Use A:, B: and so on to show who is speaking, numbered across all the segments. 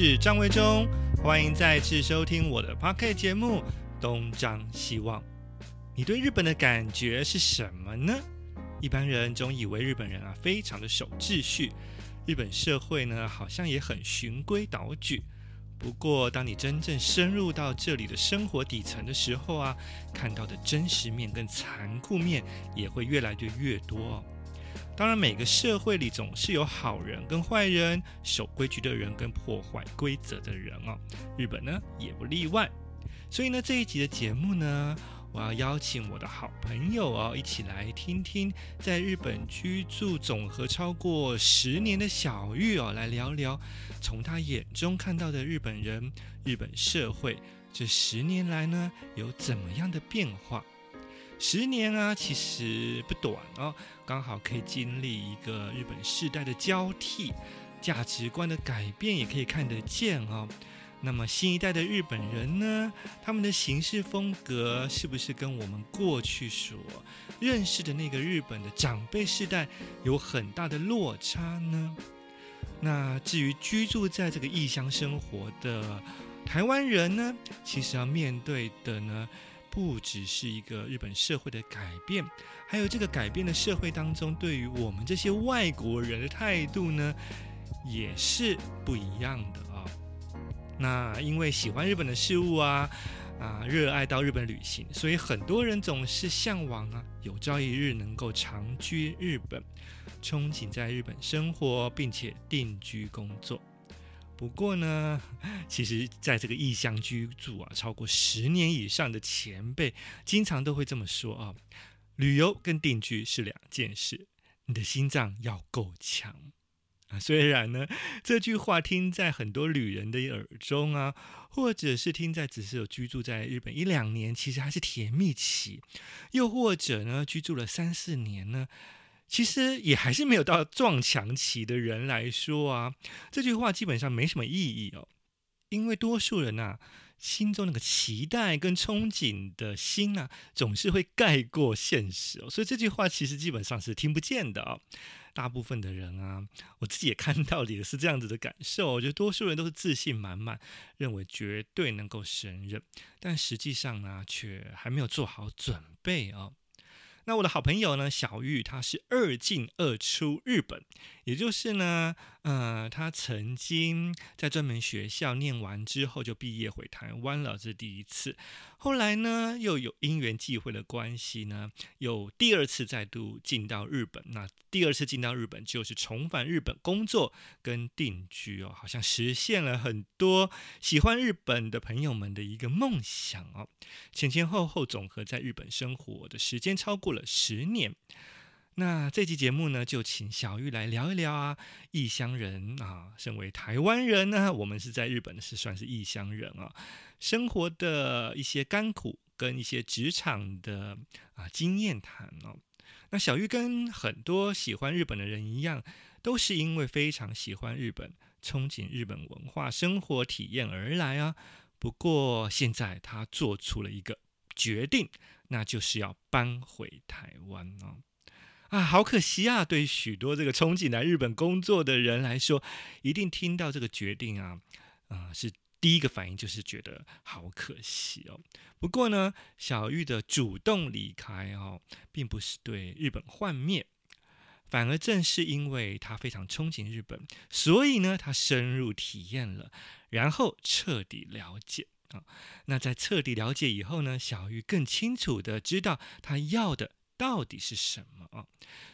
A: 是张维忠，欢迎再次收听我的 Podcast 节目《东张西望》。你对日本的感觉是什么呢？一般人总以为日本人啊非常的守秩序，日本社会呢好像也很循规蹈矩。不过，当你真正深入到这里的生活底层的时候啊，看到的真实面跟残酷面也会越来越越多。当然，每个社会里总是有好人跟坏人，守规矩的人跟破坏规则的人哦。日本呢也不例外。所以呢，这一集的节目呢，我要邀请我的好朋友哦，一起来听听在日本居住总和超过十年的小玉哦，来聊聊从他眼中看到的日本人、日本社会这十年来呢有怎么样的变化。十年啊，其实不短哦，刚好可以经历一个日本世代的交替，价值观的改变也可以看得见哦。那么新一代的日本人呢，他们的行事风格是不是跟我们过去所认识的那个日本的长辈世代有很大的落差呢？那至于居住在这个异乡生活的台湾人呢，其实要面对的呢，不只是一个日本社会的改变，还有这个改变的社会当中，对于我们这些外国人的态度呢，也是不一样的啊、那因为喜欢日本的事物啊，啊，热爱到日本旅行，所以很多人总是向往啊，有朝一日能够长居日本，憧憬在日本生活，并且定居工作。不过呢，其实在这个异乡居住啊，超过十年以上的前辈，经常都会这么说啊：旅游跟定居是两件事，你的心脏要够强啊。虽然呢，这句话听在很多旅人的耳中啊，或者是听在只是有居住在日本一两年，其实还是甜蜜期；又或者呢，居住了三四年呢。其实也还是没有到撞墙期的人来说啊，这句话基本上没什么意义哦，因为多数人呐，心中那个期待跟憧憬的心啊，总是会盖过现实哦，所以这句话其实基本上是听不见的哦。大部分的人啊，我自己也看到也是这样子的感受，我觉得多数人都是自信满满，认为绝对能够胜任，但实际上呢，却还没有做好准备哦。那我的好朋友呢，小玉，她是二进二出日本，也就是呢，呃，他曾经在专门学校念完之后就毕业回台湾了，这是第一次。后来呢，又有因缘际会的关系呢，又第二次再度进到日本。那第二次进到日本，就是重返日本工作跟定居哦，好像实现了很多喜欢日本的朋友们的一个梦想哦。前前后后总和在日本生活的时间超过了十年，那这期节目呢，就请小玉来聊一聊啊，异乡人啊，身为台湾人呢，我们是在日本是算是异乡人啊，生活的一些甘苦跟一些职场的啊经验谈哦。那小玉跟很多喜欢日本的人一样，都是因为非常喜欢日本，憧憬日本文化生活体验而来啊。不过现在他做出了一个决定。那就是要搬回台湾哦，啊，好可惜啊！对许多这个憧憬来日本工作的人来说，一定听到这个决定啊，啊、呃，是第一个反应就是觉得好可惜哦。不过呢，小玉的主动离开哦，并不是对日本幻灭，反而正是因为他非常憧憬日本，所以呢，他深入体验了，然后彻底了解。啊，那在彻底了解以后呢，小玉更清楚的知道他要的到底是什么啊。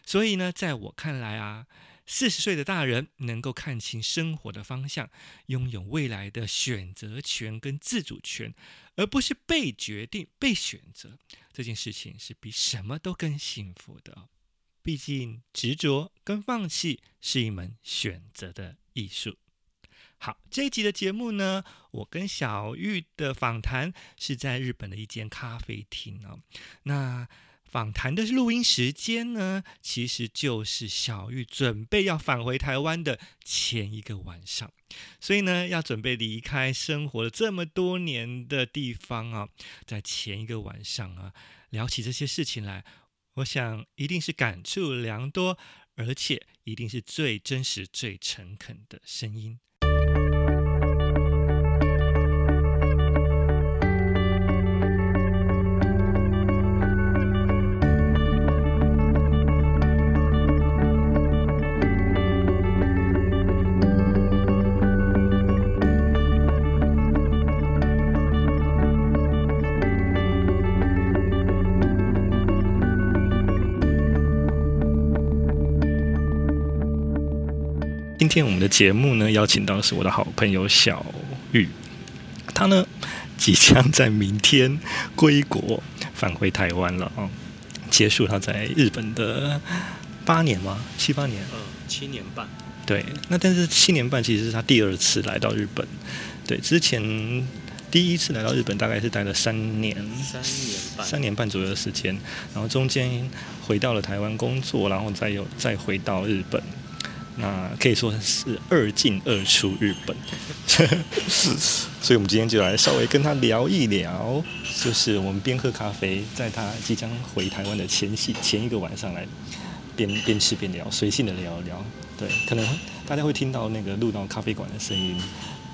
A: 所以呢，在我看来啊，四十岁的大人能够看清生活的方向，拥有未来的选择权跟自主权，而不是被决定、被选择，这件事情是比什么都更幸福的。毕竟执着跟放弃是一门选择的艺术。好，这一集的节目呢，我跟小玉的访谈是在日本的一间咖啡厅哦。那访谈的录音时间呢，其实就是小玉准备要返回台湾的前一个晚上。所以呢，要准备离开生活了这么多年的地方啊，在前一个晚上啊，聊起这些事情来，我想一定是感触良多，而且一定是最真实、最诚恳的声音。今天我们的节目呢，邀请到的是我的好朋友小玉，他呢即将在明天归国返回台湾了啊，结束他在日本的八年吗？七八年？
B: 呃，七年半。
A: 对，那但是七年半其实是他第二次来到日本，对，之前第一次来到日本大概是待了三年，
B: 三年半，
A: 三年半左右的时间，然后中间回到了台湾工作，然后再又再回到日本，那可以说是二进二出日本，所以我们今天就来稍微跟他聊一聊，就是我们边喝咖啡，在他即将回台湾的前夕前一个晚上来边边吃边聊，随性的聊一聊。对，可能大家会听到那个录到咖啡馆的声音，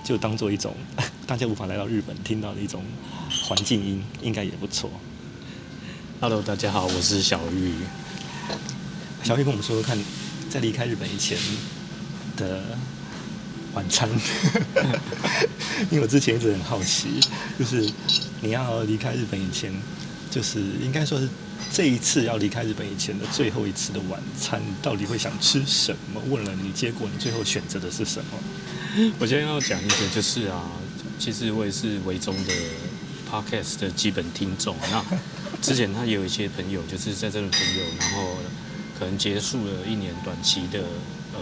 A: 就当做一种大家无法来到日本听到的一种环境音，应该也不错。
B: Hello，大家好，我是小玉。
A: 小玉跟我们说说看，在离开日本以前的晚餐，因为我之前一直很好奇，就是你要离开日本以前，就是应该说是。这一次要离开日本以前的最后一次的晚餐，到底会想吃什么？问了你，结果你最后选择的是什么？
B: 我今天要讲一个，就是啊，其实我也是维中的 podcast 的基本听众。那之前他也有一些朋友，就是在这的朋友，然后可能结束了一年短期的呃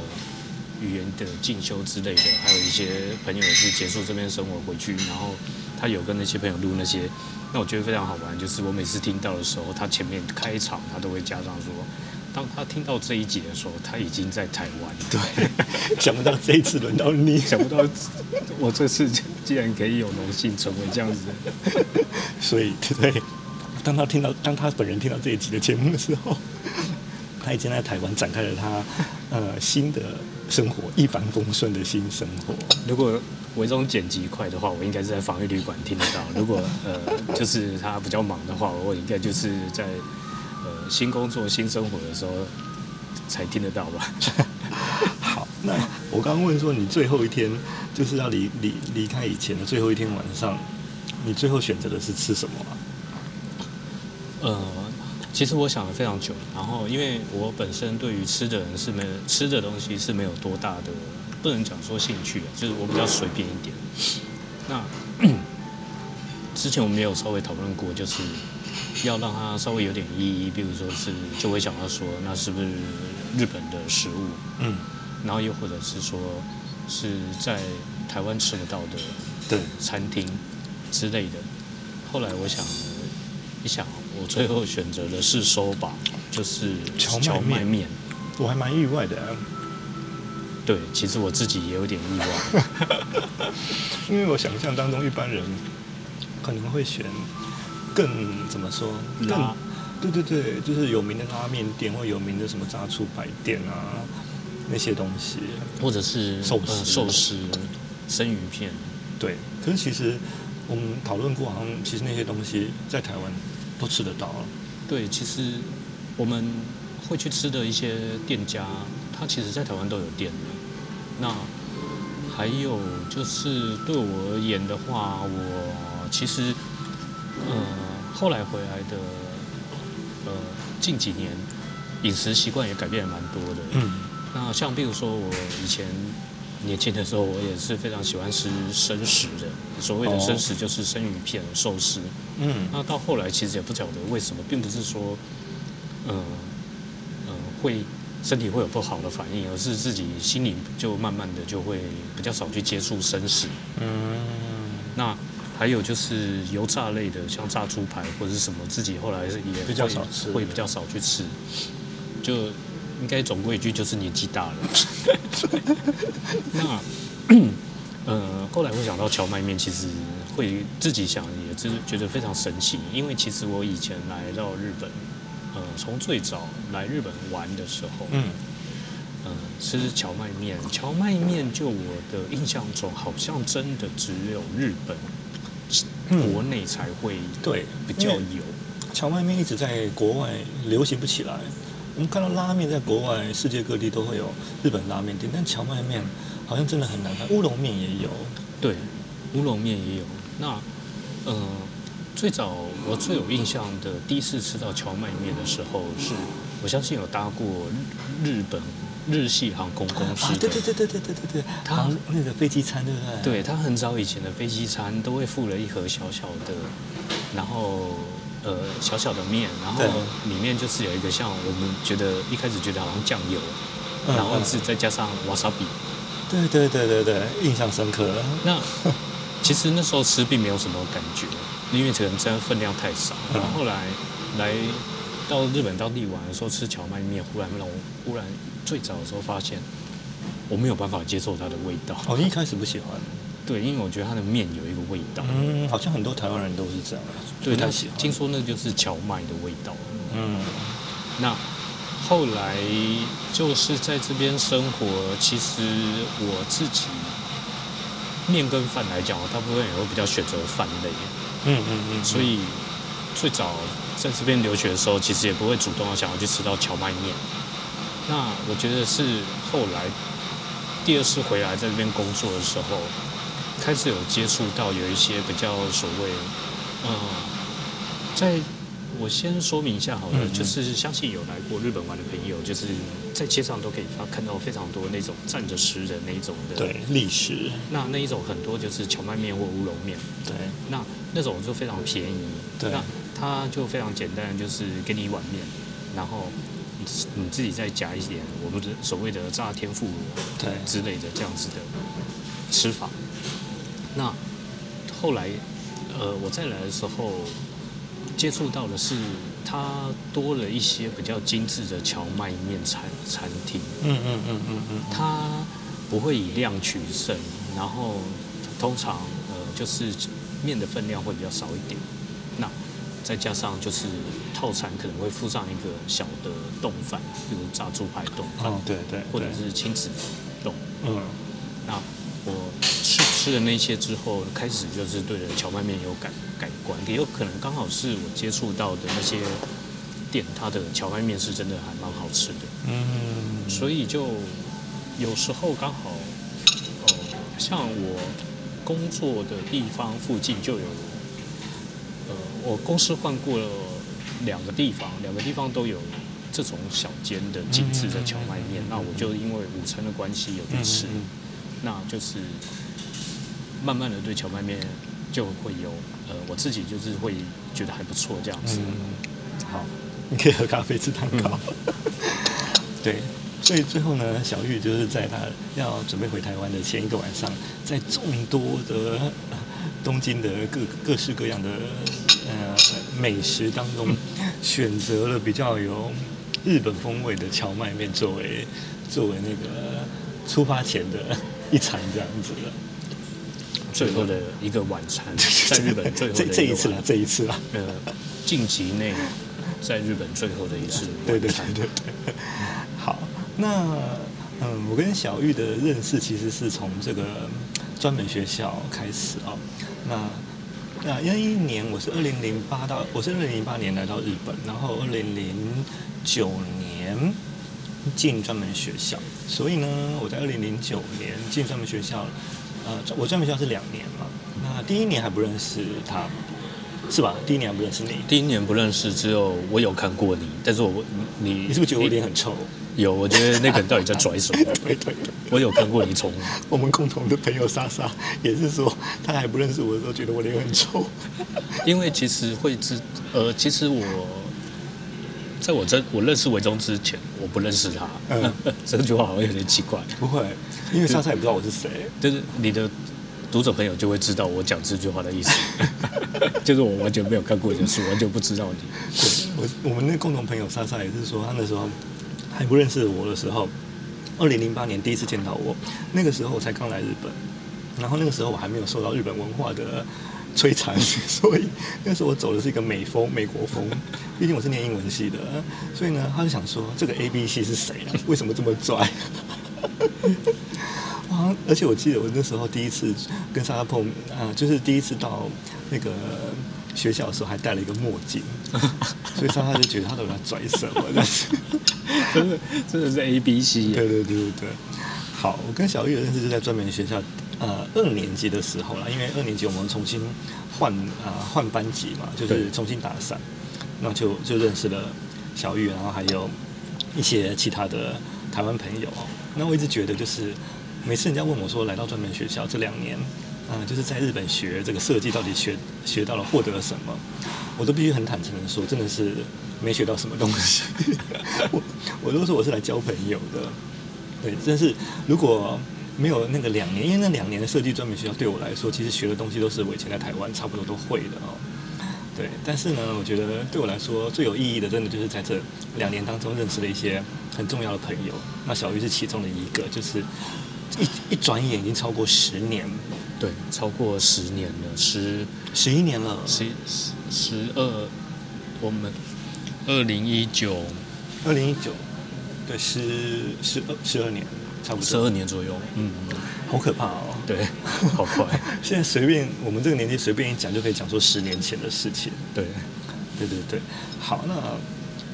B: 语言的进修之类的，还有一些朋友也是结束这边生活回去，然后他有跟那些朋友录那些。那我觉得非常好玩，就是我每次听到的时候，他前面开场他都会加上说，当他听到这一集的时候，他已经在台湾。
A: 对，想不到这一次轮到你，
B: 想不到我这次竟然可以有荣幸成为这样子。
A: 所以，对，当他听到，当他本人听到这一集的节目的时候，他已经在台湾展开了他呃新的生活，一帆风顺的新生活。
B: 如果我这种剪辑快的话，我应该是在防疫旅馆听得到。如果呃，就是他比较忙的话，我应该就是在呃新工作、新生活的时候才听得到吧。
A: 好，那我刚刚问说，你最后一天就是要离离离开以前的最后一天晚上，你最后选择的是吃什么啊？
B: 呃，其实我想了非常久，然后因为我本身对于吃的人是没吃的东西是没有多大的。不能讲说兴趣，就是我比较随便一点。那之前我们也有稍微讨论过，就是要让它稍微有点意义，比如说是就会想到说，那是不是日本的食物？嗯，然后又或者是说是在台湾吃不到的对餐厅之类的。后来我想一想，我最后选择的是 soba，就是荞麦面。
A: 我还蛮意外的啊。
B: 对，其实我自己也有点意外，
A: 因为我想象当中一般人可能会选更怎么说，更对对对，就是有名的拉面店或有名的什么炸醋排店啊那些东西，
B: 或者是寿司、寿司、生鱼片。
A: 对，可是其实我们讨论过，好像其实那些东西在台湾都吃得到了。
B: 对，其实我们会去吃的一些店家，他其实在台湾都有店的。那还有就是对我而言的话，我其实呃后来回来的呃近几年饮食习惯也改变了蛮多的。嗯。那像比如说我以前年轻的时候，我也是非常喜欢吃生食的。所谓的生食就是生鱼片、寿司。嗯。那到后来其实也不晓得为什么，并不是说呃呃会。身体会有不好的反应，而是自己心里就慢慢的就会比较少去接触生食。嗯，那还有就是油炸类的，像炸猪排或者是什么，自己后来是也
A: 比较少吃，
B: 会比较少去吃。就应该总归一句，就是年纪大了。那 呃，后来我想到荞麦面，其实会自己想，也是觉得非常神奇，因为其实我以前来到日本。呃，从最早来日本玩的时候，嗯，呃，吃荞麦面，荞麦面就我的印象中，好像真的只有日本国内才会对比较有。
A: 荞麦面一直在国外流行不起来。我们看到拉面在国外世界各地都会有日本拉面店，但荞麦面好像真的很难看。乌龙面也有，
B: 对，乌龙面也有。那，呃。最早我最有印象的第一次吃到荞麦面的时候，是我相信有搭过日本日系航空公司。
A: 对对对对对对对对，他那个飞机餐对不对？
B: 对，他很早以前的飞机餐都会附了一盒小小的，然后呃小小的面，然后里面就是有一个像我们觉得一开始觉得好像酱油，然后是再加上瓦萨比。
A: 对对对对对，印象深刻了。
B: 那其实那时候吃并没有什么感觉，因为可能真的分量太少。然后后来来到日本当地玩的时候吃荞麦面，忽然让我忽然最早的时候发现我没有办法接受它的味道。
A: 哦，一开始不喜欢。
B: 对，因为我觉得它的面有一个味道。
A: 嗯，好像很多台湾人都是这样。
B: 对，他喜欢。听说那就是荞麦的味道。
A: 嗯，
B: 那。后来就是在这边生活，其实我自己面跟饭来讲，我大部分也会比较选择饭类。
A: 嗯嗯嗯。
B: 所以最早在这边留学的时候，其实也不会主动想要去吃到荞麦面。那我觉得是后来第二次回来在这边工作的时候，开始有接触到有一些比较所谓，嗯，在。我先说明一下好了，嗯嗯，就是相信有来过日本玩的朋友，就是在街上都可以看到非常多那种站着吃的那一种的。
A: 对，历史。
B: 那那一种很多就是荞麦面或乌龙面。
A: 对。
B: 那那种就非常便宜。
A: 对。
B: 那它就非常简单，就是给你一碗面，然后你你自己再加一点我们的所谓的炸天妇罗对之类的这样子的吃法。那后来呃我再来的时候。接触到的是，它多了一些比较精致的荞麦面餐餐厅。
A: 嗯嗯嗯嗯嗯。
B: 它不会以量取胜，然后通常呃就是面的分量会比较少一点。那再加上就是套餐可能会附上一个小的冻饭，比如炸猪排冻饭。
A: 哦，对对。
B: 或者是亲子冻。
A: 嗯。
B: 那我吃吃了那些之后，开始就是对荞麦面有改改观，也有可能刚好是我接触到的那些店，它的荞麦面是真的还蛮好吃的。
A: 嗯，
B: 所以就有时候刚好，哦，像我工作的地方附近就有，呃，我公司换过了两个地方，两个地方都有这种小间的精致的荞麦面，那我就因为午餐的关系有去吃。那就是慢慢的对荞麦面就会有呃，我自己就是会觉得还不错这样子。
A: 嗯，好，你可以喝咖啡吃蛋糕。嗯、对，所以最后呢，小玉就是在他要准备回台湾的前一个晚上，在众多的东京的各各式各样的呃美食当中，选择了比较有日本风味的荞麦面作为作为那个出发前的。一餐这样子的，
B: 最后的一个晚餐，在日本最后的一
A: 这一次了，这一次了。
B: 呃，近期内在日本最后的一次
A: 对对对对对。好，那嗯，我跟小玉的认识其实是从这个专门学校开始啊、哦。那那因为一年我是二零零八到，我是二零零八年来到日本，然后二零零九年。进专门学校，所以呢，我在二零零九年进专门学校，呃，我专门学校是两年嘛。那第一年还不认识他，是吧？第一年还不认识你。
B: 第一年不认识，只有我有看过你，但是我你
A: 你是不是觉得我脸很臭？
B: 有，我觉得那个人到底在拽什么？对，对对，我有看过你从
A: 我们共同的朋友莎莎也是说，他还不认识我的时候，觉得我脸很臭。
B: 因为其实会知，呃，其实我。在我这我认识维中之前，我不认识他。嗯，这句话好像有点奇怪。
A: 不会，因为莎莎也不知道我是谁。
B: 就是你的读者朋友就会知道我讲这句话的意思。就是我完全没有看过你的书，完全不知道你。
A: 我我们那共同朋友莎莎也是说，他那时候还不认识我的时候，二零零八年第一次见到我，那个时候我才刚来日本，然后那个时候我还没有受到日本文化的。摧残，所以那时候我走的是一个美风、美国风。毕竟我是念英文系的，所以呢，他就想说这个 A B C 是谁啊？为什么这么拽？啊！而且我记得我那时候第一次跟莎莎碰啊，就是第一次到那个学校的时候，还戴了一个墨镜，所以莎莎就觉得他都在拽什么？但 是
B: 真的真的是 A B C。
A: 对对对对对。好，我跟小玉的认识就在专门学校。呃，二年级的时候啦，因为二年级我们重新换啊换班级嘛，就是重新打散，那就就认识了小玉，然后还有一些其他的台湾朋友。那我一直觉得，就是每次人家问我说，来到专门学校这两年，嗯，就是在日本学这个设计，到底学学到了获得了什么？我都必须很坦诚的说，真的是没学到什么东西。我我都说我是来交朋友的。对，但是如果没有那个两年，因为那两年的设计专门学校对我来说，其实学的东西都是我以前在台湾差不多都会的哦。对，但是呢，我觉得对我来说最有意义的，真的就是在这两年当中认识了一些很重要的朋友。那小玉是其中的一个，就是一一转眼已经超过十年，
B: 对，超过十年了，十
A: 十一年了，
B: 十十十二，我们二零一九，
A: 二零一九，对，十十二十二年。差不多
B: 十二年左右，嗯，
A: 好可怕哦。
B: 对，好快。
A: 现在随便我们这个年纪随便一讲就可以讲说十年前的事情。
B: 对，
A: 对对对。好，那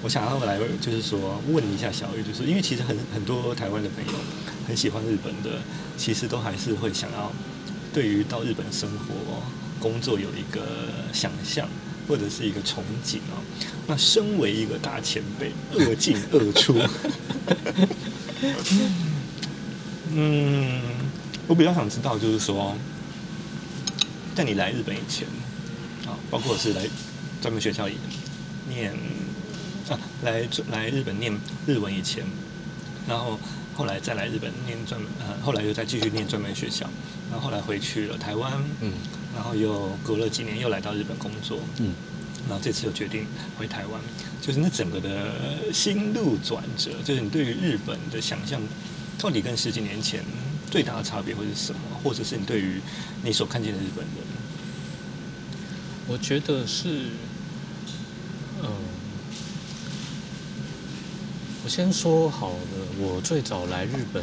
A: 我想要来就是说问一下小玉，就是因为其实很很多台湾的朋友很喜欢日本的，其实都还是会想要对于到日本生活工作有一个想象或者是一个憧憬哦。那身为一个大前辈，恶进恶出。嗯，我比较想知道，就是说，在你来日本以前，啊，包括是来专门学校里念啊，来来日本念日文以前，然后后来再来日本念专门，呃，后来又再继续念专门学校，然后后来回去了台湾，嗯，然后又隔了几年又来到日本工作，嗯，然后这次又决定回台湾，就是那整个的心路转折，就是你对于日本的想象。到底跟十几年前最大的差别会是什么？或者是你对于你所看见的日本人？
B: 我觉得是，嗯，我先说好了，我最早来日本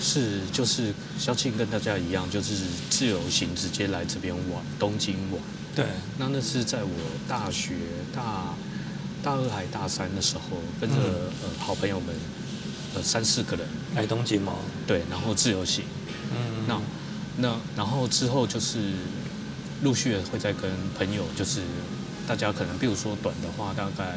B: 是就是相信跟大家一样，就是自由行直接来这边玩，东京玩。
A: 对。那
B: 那是在我大学大大二还大三的时候，跟着、嗯、呃好朋友们。呃，三四个人
A: 来东京吗？
B: 对，然后自由行。嗯，那那然后之后就是陆续会再跟朋友，就是大家可能，比如说短的话，大概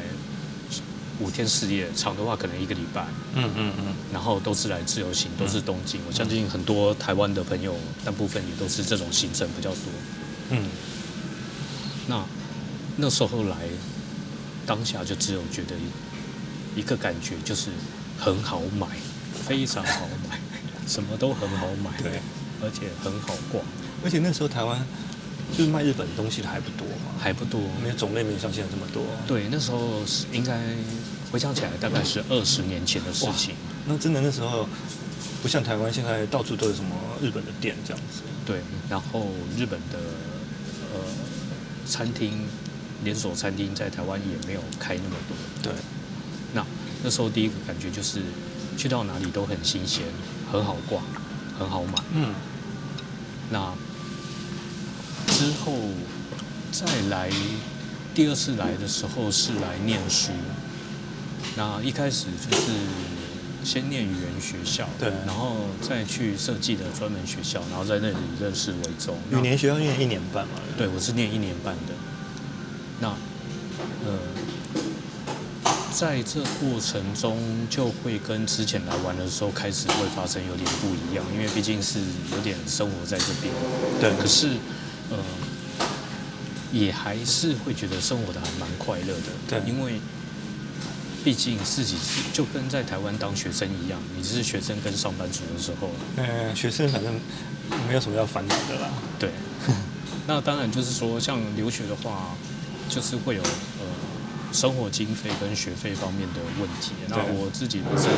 B: 五天四夜；长的话，可能一个礼拜。嗯嗯嗯。然后都是来自由行，都是东京。嗯、我相信很多台湾的朋友，大部分也都是这种行程比较多。嗯。那那时候来，当下就只有觉得一个感觉就是。很好买，非常好买，什么都很好买，对，而且很好逛。
A: 而且那时候台湾就是卖日本东西的还不多嘛，
B: 还不多，
A: 没有种类，没有像现在这么多。
B: 对，那时候是应该回想起来，大概是二十年前的事情。
A: 那真的那时候不像台湾，现在到处都有什么日本的店这样子。
B: 对，然后日本的呃餐厅连锁餐厅在台湾也没有开那么多。
A: 对，
B: 那。时候第一个感觉就是，去到哪里都很新鲜，很好逛，很好买。嗯。那之后再来第二次来的时候是来念书。那一开始就是先念语言学校，
A: 对，
B: 然后再去设计的专门学校，然后在那里认识维中。
A: 语言学校念一年半嘛？
B: 对，我是念一年半的。那呃。在这过程中，就会跟之前来玩的时候开始会发生有点不一样，因为毕竟是有点生活在这边。
A: 对。
B: 可是，呃，也还是会觉得生活的还蛮快乐的。
A: 对。
B: 因为，毕竟自己是就跟在台湾当学生一样，你是学生跟上班族的时候。
A: 嗯，学生反正没有什么要烦恼的啦。
B: 对。那当然就是说，像留学的话，就是会有呃。生活经费跟学费方面的问题，那我自己本身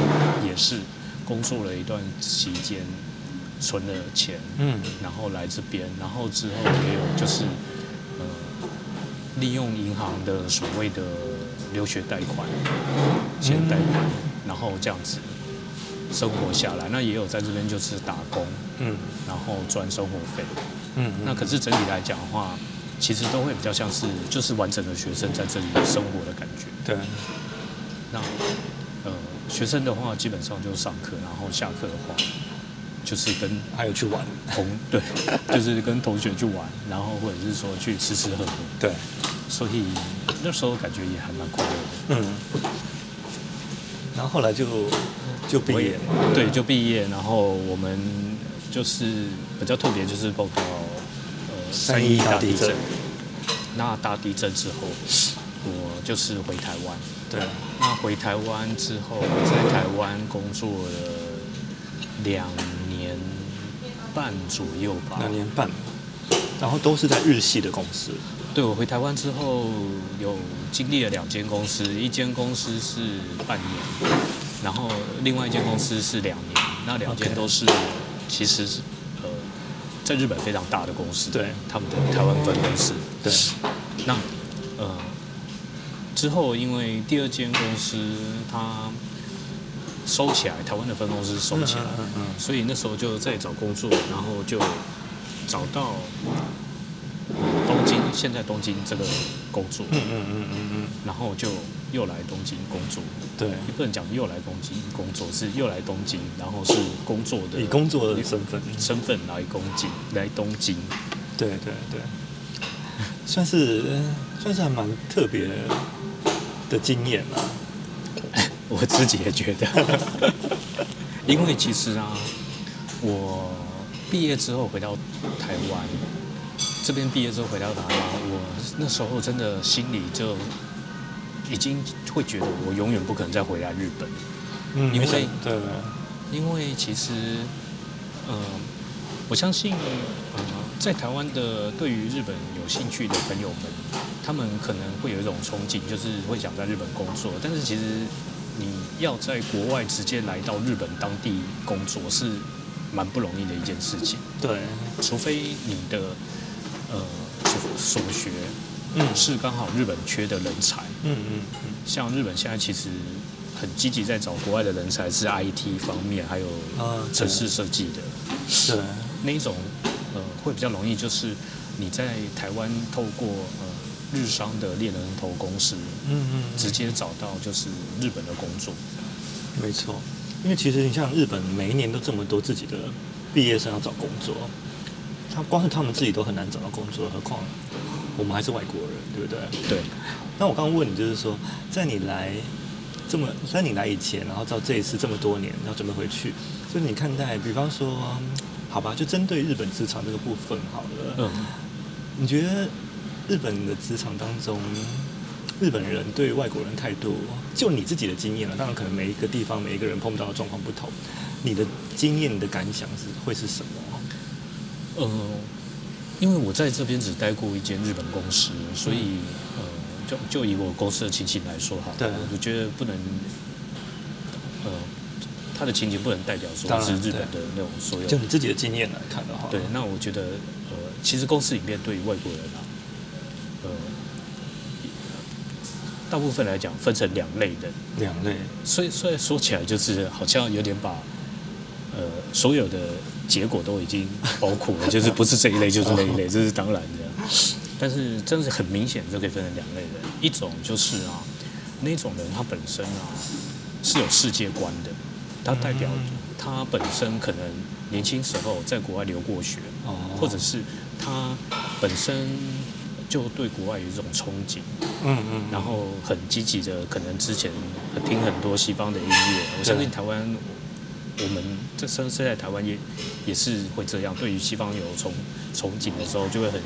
B: 也是工作了一段期间，存了钱，嗯，然后来这边，然后之后也有就是呃，利用银行的所谓的留学贷款，先贷款，然后这样子生活下来，那也有在这边就是打工，嗯，然后赚生活费，嗯，那可是整体来讲的话。其实都会比较像是就是完整的学生在这里生活的感觉。
A: 对。
B: 那呃，学生的话基本上就上课，然后下课的话就是跟
A: 还有去玩
B: 同对，就是跟同学去玩，然后或者是说去吃吃喝喝。
A: 对。
B: 所以那时候感觉也还蛮快乐的。嗯。
A: 然后后来就就毕业嘛，
B: 对，就毕业。然后我们就是比较特别，就是报告呃三一大地震。那大地震之后，我就是回台湾。
A: 对。
B: 那回台湾之后，在台湾工作了两年半左右吧。
A: 两年半。然后都是在日系的公司。
B: 对，我回台湾之后，有经历了两间公司，一间公司是半年，然后另外一间公司是两年。那两间都是，其实是呃，在日本非常大的公司，
A: 对，
B: 他们的台湾分公司。
A: 对，
B: 那呃，之后因为第二间公司它收起来，台湾的分公司收起来，嗯嗯，所以那时候就在找工作，然后就找到。东京，现在东京这个工作，
A: 嗯嗯嗯嗯嗯，
B: 然后就又来东京工作，
A: 对，
B: 你不能讲又来东京工作，是又来东京，然后是工作的，
A: 以工作的身份。
B: 身份来东京，来东京，
A: 对对对，算是算是还蛮特别的经验啊，
B: 我自己也觉得，因为其实啊，我毕业之后回到台湾。这边毕业之后回到台湾，我那时候真的心里就已经会觉得我永远不可能再回来日本，
A: 嗯，因为对，
B: 因为其实，呃，我相信，呃，在台湾的对于日本有兴趣的朋友们，他们可能会有一种憧憬，就是会想在日本工作。但是其实你要在国外直接来到日本当地工作是蛮不容易的一件事情。
A: 对，
B: 除非你的。呃，所学，嗯，是刚好日本缺的人才，
A: 嗯嗯嗯，
B: 像日本现在其实很积极在找国外的人才，是 IT 方面，还有城市设计的，
A: 是、啊、
B: 那一种，呃，会比较容易，就是你在台湾透过呃日商的猎人头公司，
A: 嗯嗯，
B: 直接找到就是日本的工作，
A: 没错，因为其实你像日本每一年都这么多自己的毕业生要找工作。他光是他们自己都很难找到工作，何况我们还是外国人，对不对？
B: 对。
A: 那我刚刚问你，就是说，在你来这么，在你来以前，然后到这一次这么多年，要准备回去，所以你看待，比方说，好吧，就针对日本职场这个部分好了。嗯。你觉得日本的职场当中，日本人对外国人态度，就你自己的经验了，当然可能每一个地方每一个人碰到的状况不同，你的经验、你的感想是会是什么？
B: 呃，因为我在这边只待过一间日本公司，所以呃，就就以我公司的情形来说哈，
A: 对，
B: 我觉得不能，呃，他的情形不能代表说是日本的那种所有。
A: 就你自己的经验来看的话，
B: 对，那我觉得呃，其实公司里面对于外国人啊，呃，大部分来讲分成两类人，
A: 两类，所以
B: 所以说起来就是好像有点把呃所有的。结果都已经包括了，就是不是这一类就是那一类，这是当然的。但是真的是很明显，就可以分成两类人。一种就是啊，那种人他本身啊是有世界观的，他代表他本身可能年轻时候在国外留过学，或者是他本身就对国外有一种憧憬，
A: 嗯嗯，
B: 然后很积极的，可能之前听很多西方的音乐。我相信台湾。我们这生生在台湾也也是会这样，对于西方有憧憧憬的时候，就会很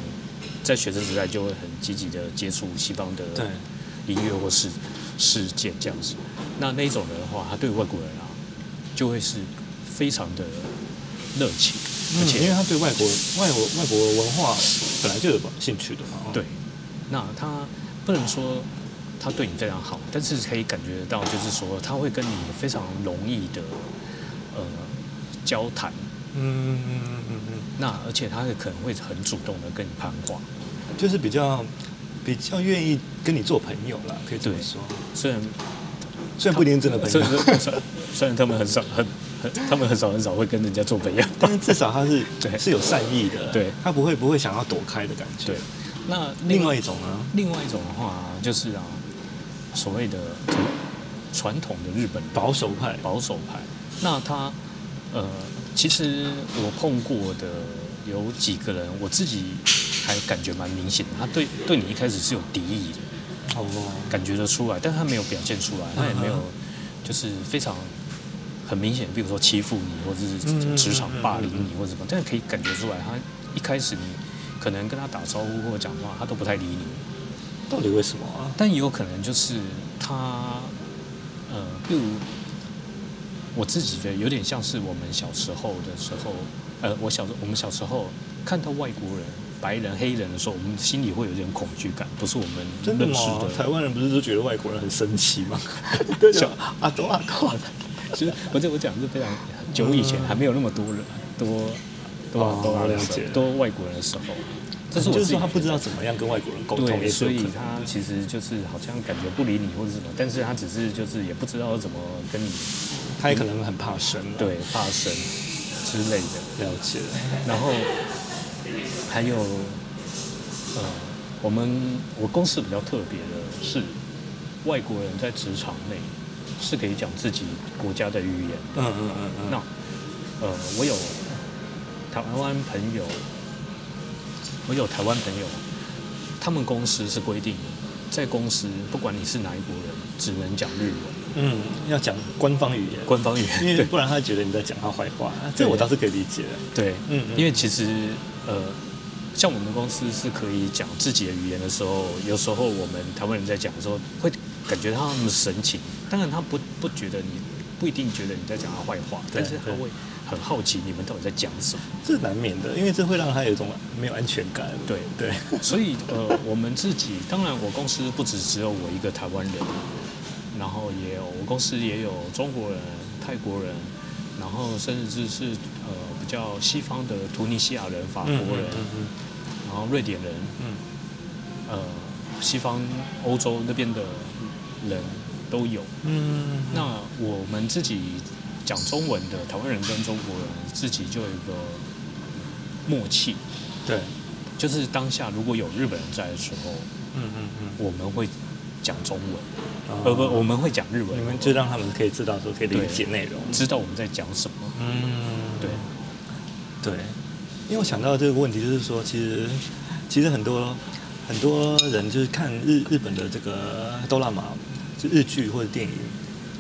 B: 在学生时代就会很积极的接触西方的音乐或是事件这样子。那那种人的话，他对外国人啊，就会是非常的热情，而且、
A: 嗯、因为他对外国外国外国文化本来就有兴趣的嘛。
B: 对，那他不能说他对你非常好，但是可以感觉到，就是说他会跟你非常容易的。呃，交谈，
A: 嗯嗯嗯嗯嗯，
B: 那而且他也可能会很主动的跟你攀话，
A: 就是比较比较愿意跟你做朋友啦，可以这么说。
B: 虽然
A: 虽然不一定真的朋友，
B: 虽然他们很少很很他们很少很少会跟人家做朋友，
A: 但是至少他是 对是有善意的，
B: 对，
A: 他不会不会想要躲开的感觉。
B: 对，那
A: 另外一种呢？
B: 另外一种的话就是啊，所谓的传统的日本
A: 保守派，
B: 保守派。那他，呃，其实我碰过的有几个人，我自己还感觉蛮明显的。他对对你一开始是有敌意的，哦，感觉得出来，但他没有表现出来，他也没有就是非常很明显，比如说欺负你，或者是职场霸凌你，或者什么，但是可以感觉出来，他一开始你可能跟他打招呼或者讲话，他都不太理你。
A: 到底为什么啊？
B: 但也有可能就是他，呃，比如我自己觉得有点像是我们小时候的时候，呃，我小时我们小时候看到外国人。白人、黑人的时候，我们心里会有点恐惧感，不是我们认识的。
A: 真的吗？台湾人不是都觉得外国人很神奇吗？对小阿多阿多，
B: 其实我这我讲的是非常久以前，还没有那么多人多多多了解多外国人的时候，
A: 这是我就是说他不知道怎么样跟外国人沟通，
B: 对，所以他其实就是好像感觉不理你或者什么，但是他只是就是也不知道怎么跟你，
A: 他也可能很怕生，
B: 对，怕生之类的，
A: 了解，
B: 然后。还有，呃，我们我公司比较特别的是，外国人在职场内是可以讲自己国家的语言的。
A: 嗯嗯嗯嗯。
B: 那，呃，我有台湾朋友，我有台湾朋友，他们公司是规定，在公司不管你是哪一国人，只能讲日文。
A: 嗯，要讲官方语言。
B: 官方语言，
A: 因为不然他觉得你在讲他坏话。这我倒是可以理解的。
B: 对，嗯，因为其实呃。像我们公司是可以讲自己的语言的时候，有时候我们台湾人在讲的时候，会感觉他那么神情。当然，他不不觉得你不一定觉得你在讲他坏话，但是他会很好奇你们到底在讲什么。
A: 这难免的，因为这会让他有一种没有安全感。
B: 对对，所以呃，我们自己当然，我公司不只只有我一个台湾人，然后也有我公司也有中国人、泰国人，然后甚至是呃比较西方的突尼西亚人、法国人。嗯嗯嗯然后瑞典人，嗯，呃，西方欧洲那边的人都有，嗯，那我们自己讲中文的台湾人跟中国人自己就有一个默契，
A: 对，
B: 就是当下如果有日本人在的时候，嗯嗯嗯，我们会讲中文，呃不，我们会讲日文，
A: 你们就让他们可以知道说可以理解内容，
B: 知道我们在讲什么，嗯，对，
A: 对。因为我想到这个问题，就是说，其实，其实很多很多人就是看日日本的这个哆啦 A 就日剧或者电影，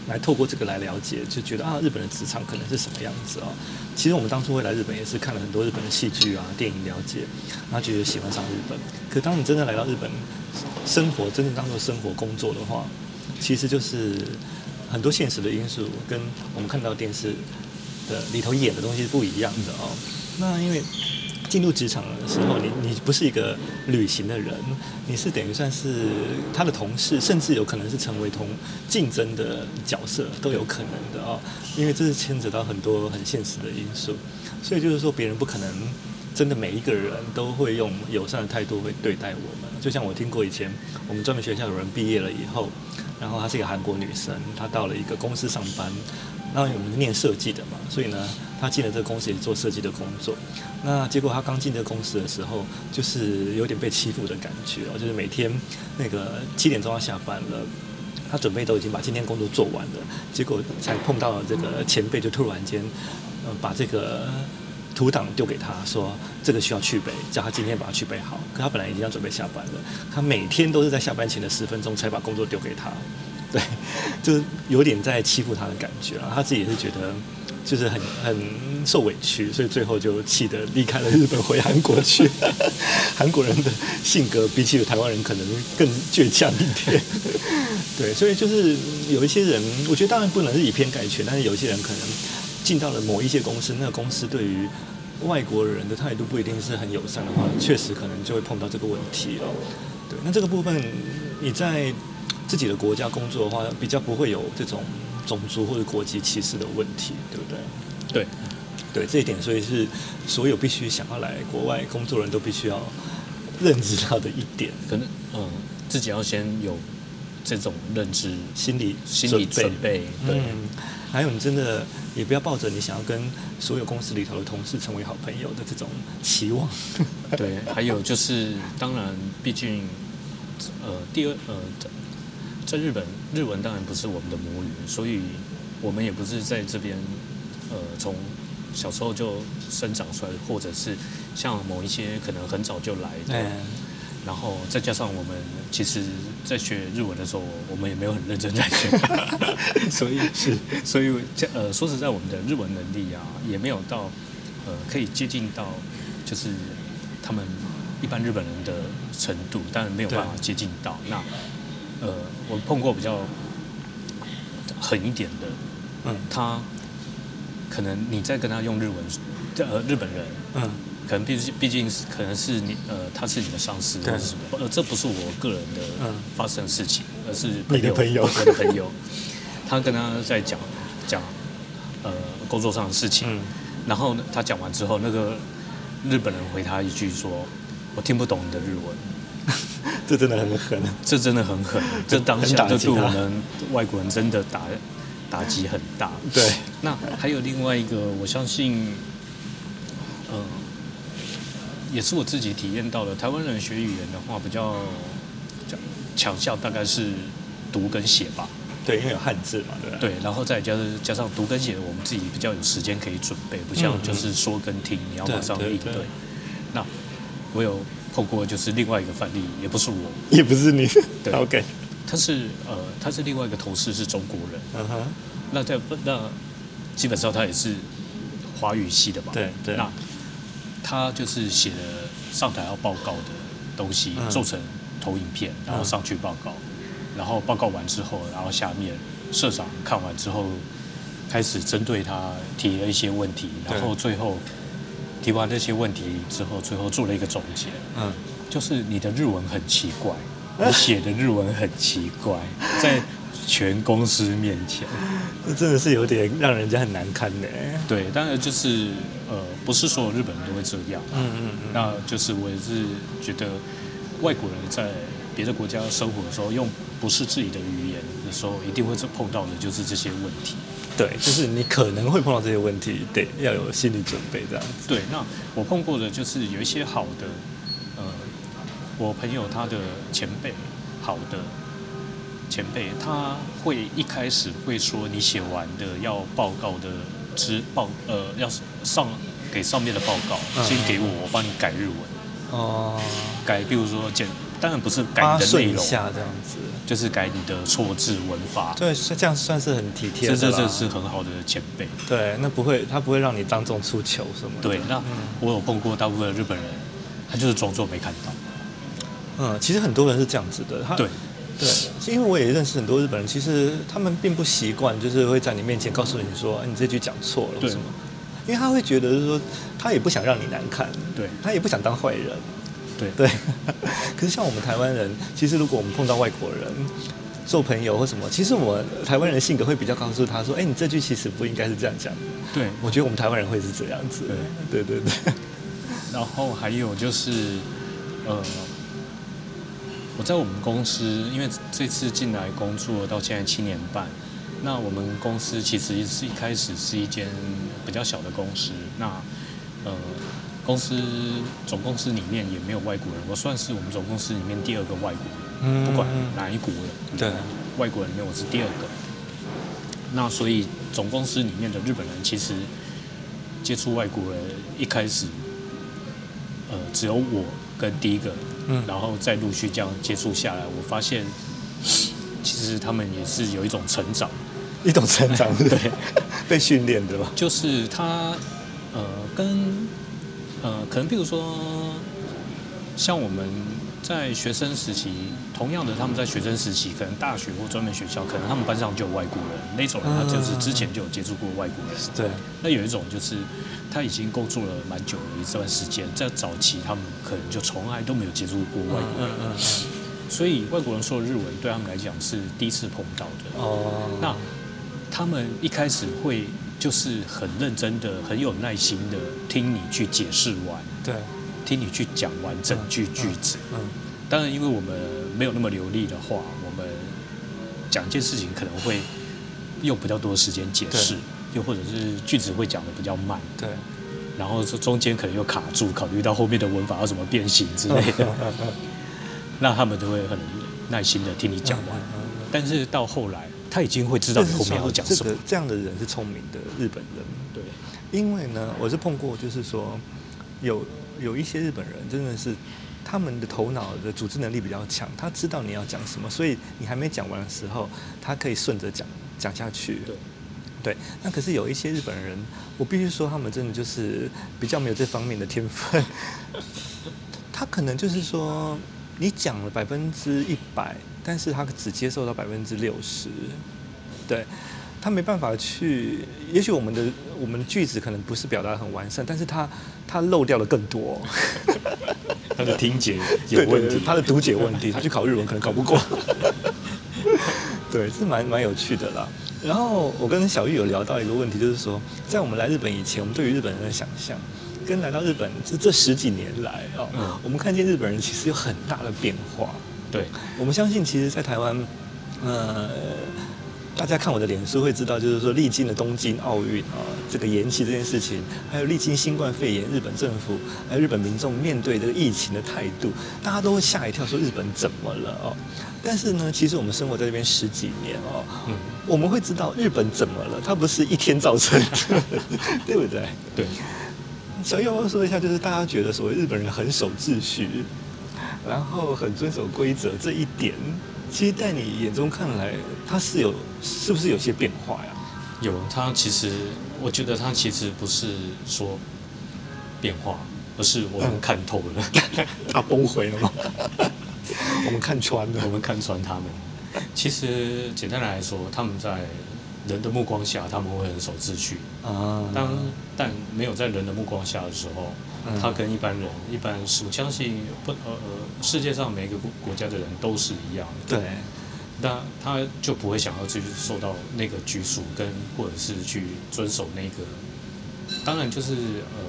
A: 来透过这个来了解，就觉得啊，日本的职场可能是什么样子哦。其实我们当初会来日本，也是看了很多日本的戏剧啊、电影，了解，然后觉得喜欢上日本。可当你真正来到日本生活，真正当做生活工作的话，其实就是很多现实的因素跟我们看到电视的里头演的东西是不一样的哦。那因为进入职场的时候，你你不是一个旅行的人，你是等于算是他的同事，甚至有可能是成为同竞争的角色都有可能的哦。因为这是牵扯到很多很现实的因素，所以就是说别人不可能真的每一个人都会用友善的态度会对待我们。就像我听过以前我们专门学校有人毕业了以后，然后她是一个韩国女生，她到了一个公司上班。那我们念设计的嘛，所以呢，他进了这个公司也是做设计的工作。那结果他刚进这个公司的时候，就是有点被欺负的感觉哦，就是每天那个七点钟要下班了，他准备都已经把今天工作做完了，结果才碰到了这个前辈，就突然间，呃，把这个图档丢给他说，这个需要去背，叫他今天把它去背好。可他本来已经要准备下班了，他每天都是在下班前的十分钟才把工作丢给他。对，就是有点在欺负他的感觉啊，他自己也是觉得，就是很很受委屈，所以最后就气得离开了日本，回韩国去。韩国人的性格比起台湾人可能更倔强一点。对，所以就是有一些人，我觉得当然不能是以偏概全，但是有些人可能进到了某一些公司，那个公司对于外国人的态度不一定是很友善的话，确实可能就会碰到这个问题哦。对，那这个部分你在。自己的国家工作的话，比较不会有这种种族或者国籍歧视的问题，对不对？
B: 对，
A: 对这一点，所以是所有必须想要来国外工作的人都必须要认知到的一点。
B: 可能嗯，自己要先有这种认知、
A: 心理
B: 心理准备。对、嗯，
A: 还有你真的也不要抱着你想要跟所有公司里头的同事成为好朋友的这种期望。
B: 对，还有就是，当然，毕竟呃，第二呃。在日本，日文当然不是我们的母语，所以我们也不是在这边，呃，从小时候就生长出来，或者是像某一些可能很早就来的，然后再加上我们其实，在学日文的时候，我们也没有很认真在学，所以是，所以呃，说实在，我们的日文能力啊，也没有到呃可以接近到就是他们一般日本人的程度，当然没有办法接近到。那呃，我碰过比较狠一点的，嗯，他可能你在跟他用日文，呃，日本人，嗯。可能毕竟毕竟是可能是你呃，他是你的上司或者什么，呃，这不是我个人的发生的事情，嗯、而是你的朋友，我的朋友，他跟他在讲讲呃工作上的事情，嗯、然后呢他讲完之后，那个日本人回他一句说：“我听不懂你的日文。”
A: 这真的很狠，
B: 这真的很狠，这当下就对我们外国人真的打打击很大。
A: 对，
B: 那还有另外一个，我相信，呃。也是我自己体验到的。台湾人学语言的话，比较强项大概是读跟写吧。
A: 对，因为有汉字嘛，对。
B: 对，然后再加上加上读跟写，我们自己比较有时间可以准备，不像就是说跟听，你要马上应对。那我有碰过，就是另外一个范例，也不是我，
A: 也不是你。
B: 对，
A: OK。
B: 他是呃，他是另外一个同事，是中国人。
A: 嗯哼。
B: 那在那基本上他也是华语系的吧？
A: 对对。那
B: 他就是写了上台要报告的东西，做成投影片，然后上去报告，然后报告完之后，然后下面社长看完之后，开始针对他提了一些问题，然后最后提完这些问题之后，最后做了一个总结。嗯，就是你的日文很奇怪，你写的日文很奇怪，在。全公司面前，
A: 这真的是有点让人家很难堪的。
B: 对，当然就是呃，不是所有日本人都会这样。嗯嗯嗯。那就是我也是觉得，外国人在别的国家生活的时候，用不是自己的语言的时候，一定会碰到的就是这些问题。
A: 对，就是你可能会碰到这些问题，得要有心理准备这样子。
B: 对，那我碰过的就是有一些好的，呃，我朋友他的前辈，好的。前辈他会一开始会说，你写完的要报告的之报呃要上给上面的报告，先给我，我帮你改日文。哦，改，比如说简，当然不是改你的内容，
A: 这样子，
B: 就是改你的错字文法。
A: 对，是这样算是很体贴的。
B: 这这这是很好的前辈。
A: 对，那不会，他不会让你当众出糗什么的。
B: 对，那我有碰过大部分的日本人，他就是装作没看到。
A: 嗯，其实很多人是这样子的。他对。对，因为我也认识很多日本人，其实他们并不习惯，就是会在你面前告诉你说，你这句讲错了，为什么？因为他会觉得就是说，他也不想让你难看，
B: 对，
A: 他也不想当坏人，
B: 对
A: 对。可是像我们台湾人，其实如果我们碰到外国人做朋友或什么，其实我们台湾人的性格会比较告诉他说，哎，你这句其实不应该是这样讲。
B: 对，
A: 我觉得我们台湾人会是这样子。对对对对。
B: 然后还有就是，呃。我在我们公司，因为这次进来工作到现在七年半，那我们公司其实是一开始是一间比较小的公司，那呃，公司总公司里面也没有外国人，我算是我们总公司里面第二个外国人，不管哪一国人，
A: 对，
B: 外国人里面我是第二个，那所以总公司里面的日本人其实接触外国人一开始，呃，只有我跟第一个。嗯，然后再陆续这样接触下来，我发现其实他们也是有一种成长，
A: 一种成长，对，被训练的吧？
B: 就是他呃，跟呃，可能比如说像我们在学生时期，同样的，他们在学生时期，可能大学或专门学校，可能他们班上就有外国人，那种人他就是之前就有接触过外国人。
A: 对，
B: 那有一种就是。他已经工作了蛮久的一段时间，在早期他们可能就从来都没有接触过外国人，嗯嗯嗯，所以外国人说的日文对他们来讲是第一次碰到的。哦，那他们一开始会就是很认真的、很有耐心的听你去解释完，
A: 对，
B: 听你去讲完整句句子。嗯，当然，因为我们没有那么流利的话，我们讲一件事情可能会用比较多的时间解释。又或者是句子会讲的比较慢，
A: 对，
B: 然后这中间可能又卡住，考虑到后面的文法要怎么变形之类的，那他们就会很耐心的听你讲完。但是到后来，他已经会知道你后面要讲什么。
A: 这样的人是聪明的日本人，
B: 对，
A: 因为呢，我是碰过，就是说有有一些日本人真的是他们的头脑的组织能力比较强，他知道你要讲什么，所以你还没讲完的时候，他可以顺着讲讲下去。
B: 对，
A: 对。那可是有一些日本人，我必须说，他们真的就是比较没有这方面的天分。他可能就是说，你讲了百分之一百，但是他只接受到百分之六十。对。他没办法去，也许我们的我们的句子可能不是表达很完善，但是他他漏掉了更多，
B: 他的听解有问题，
A: 对对对，他的读解问题，他去考日文可能考不过，对，是蛮蛮有趣的啦。然后我跟小玉有聊到一个问题，就是说，在我们来日本以前，我们对于日本人的想象，跟来到日本这这十几年来哦，嗯、我们看见日本人其实有很大的变化。
B: 对，
A: 我们相信，其实，在台湾，呃。大家看我的脸书会知道，就是说历经了东京奥运啊，这个延期这件事情，还有历经新冠肺炎，日本政府还有日本民众面对这个疫情的态度，大家都会吓一跳，说日本怎么了哦？但是呢，其实我们生活在这边十几年哦，嗯，我们会知道日本怎么了，它不是一天造成的，对不对？
B: 对。
A: 小玉要不要说一下，就是大家觉得所谓日本人很守秩序，然后很遵守规则这一点。其实，在你眼中看来，他是有，是不是有些变化呀？
B: 有，他其实，我觉得他其实不是说变化，而是我们看透了，
A: 他崩溃了吗？我们看穿了，
B: 我们看穿他们。其实，简单来说，他们在人的目光下，他们会很守秩序啊。当但没有在人的目光下的时候。他跟一般人，一般是我相信不呃呃，世界上每个国国家的人都是一样的。
A: 对，
B: 那他就不会想要去受到那个拘束，跟或者是去遵守那个，当然就是呃，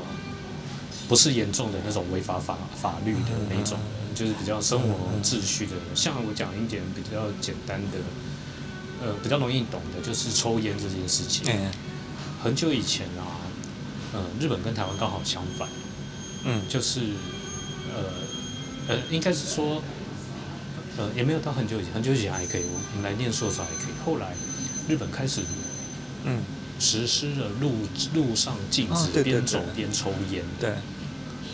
B: 不是严重的那种违法法法律的那种，就是比较生活秩序的。像我讲一点比较简单的，呃，比较容易懂的，就是抽烟这件事情。很久以前啊，呃，日本跟台湾刚好相反。嗯，就是，呃，呃，应该是说，呃，也没有到很久以前，很久以前还可以，我们来念书的时候还可以。后来，日本开始，嗯，实施了路路上禁止边走边抽烟，对，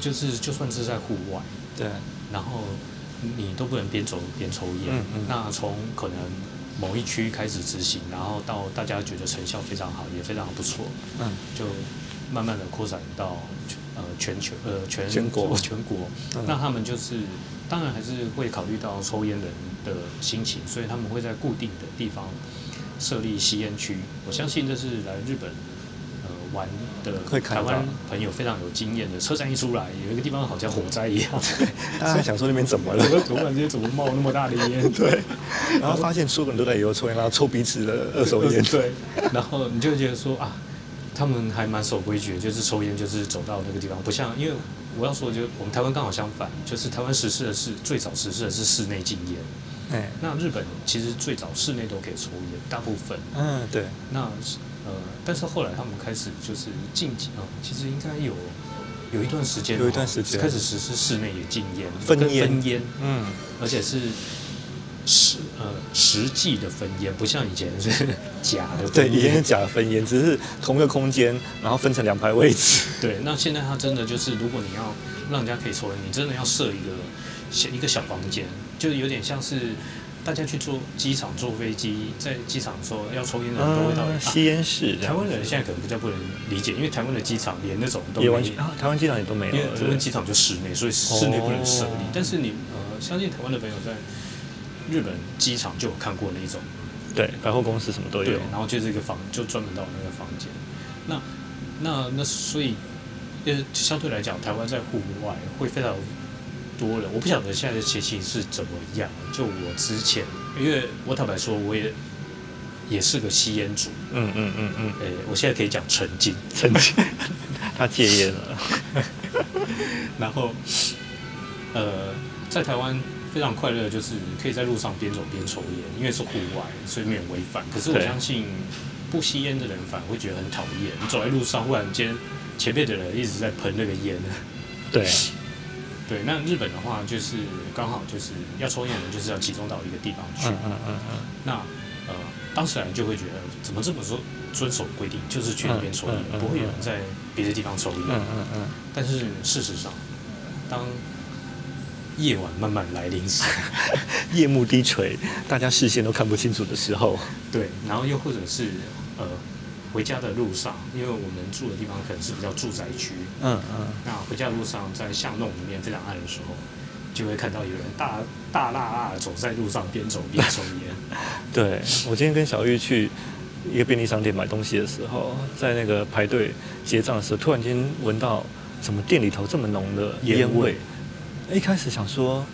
B: 就是就算是在户外，对，然后你都不能边走边抽烟。嗯嗯。那从可能某一区开始执行，然后到大家觉得成效非常好，也非常不错，嗯，就慢慢的扩展到。呃，全球呃全全国全国，那他们就是当然还是会考虑到抽烟人的心情，所以他们会在固定的地方设立吸烟区。我相信这是来日本呃玩的台湾朋友非常有经验的。车站一出来，有一个地方好像火灾一样，
A: 大家想说那边怎么了？
B: 突然间怎么冒那么大的烟？
A: 对，然后发现所有人都在以后抽烟，然后抽彼此的二手烟。
B: 对，然后你就觉得说啊。他们还蛮守规矩的，就是抽烟就是走到那个地方，不像因为我要说的，就我们台湾刚好相反，就是台湾实施的是最早实施的是室内禁烟，哎，那日本其实最早室内都可以抽烟，大部分，嗯，对，那呃，但是后来他们开始就是禁止啊，其实应该有有一段时间，
A: 有一段时间。
B: 开始实施室内也禁烟，
A: 分烟，
B: 分烟，嗯，而且是。实呃实际的分烟不像以前是 假的，
A: 对，以前是假的分烟，只是同一个空间，然后分成两排位置。
B: 对，那现在它真的就是，如果你要让人家可以抽烟，你真的要设一个小一个小房间，就有点像是大家去坐机场坐飞机，在机场说要抽烟的人都会到、
A: 嗯、吸烟室。
B: 台湾人现在可能比较不能理解，因为台湾的机场连那种都没有，
A: 啊、台湾机场也都没有，
B: 因为台湾机场就室内，所以室内不能设立。哦、但是你呃，相信台湾的朋友在。日本机场就有看过那种，
A: 对，百货公司什么都有。
B: 对，然后就是一个房，就专门到那个房间。那、那、那，所以，呃，相对来讲，台湾在户外会非常多人。我不晓得现在的情形是怎么样。就我之前，因为我坦白说，我也也是个吸烟族。嗯嗯嗯嗯。哎、欸，我现在可以讲曾经，
A: 曾经 他戒烟了。
B: 然后，呃，在台湾。非常快乐，就是可以在路上边走边抽烟，因为是户外，所以没有违反。可是我相信，不吸烟的人反而会觉得很讨厌。你走在路上，忽然间前面的人一直在喷那个烟。
A: 对，
B: 对。那日本的话，就是刚好就是要抽烟的人，就是要集中到一个地方去。嗯嗯嗯嗯。那呃，当事人就会觉得，怎么这么说遵守规定，就是去那边抽烟，不会有人在别的地方抽烟。嗯嗯嗯。但是事实上，当夜晚慢慢来临时，
A: 夜幕低垂，大家视线都看不清楚的时候，
B: 对，然后又或者是呃回家的路上，因为我们住的地方可能是比较住宅区，
A: 嗯嗯，
B: 那回家的路上在巷弄里面非常暗的时候，就会看到有人大大剌剌的走在路上，边走边抽烟。
A: 对，我今天跟小玉去一个便利商店买东西的时候，在那个排队结账的时候，突然间闻到怎么店里头这么浓的烟味。一开始想说，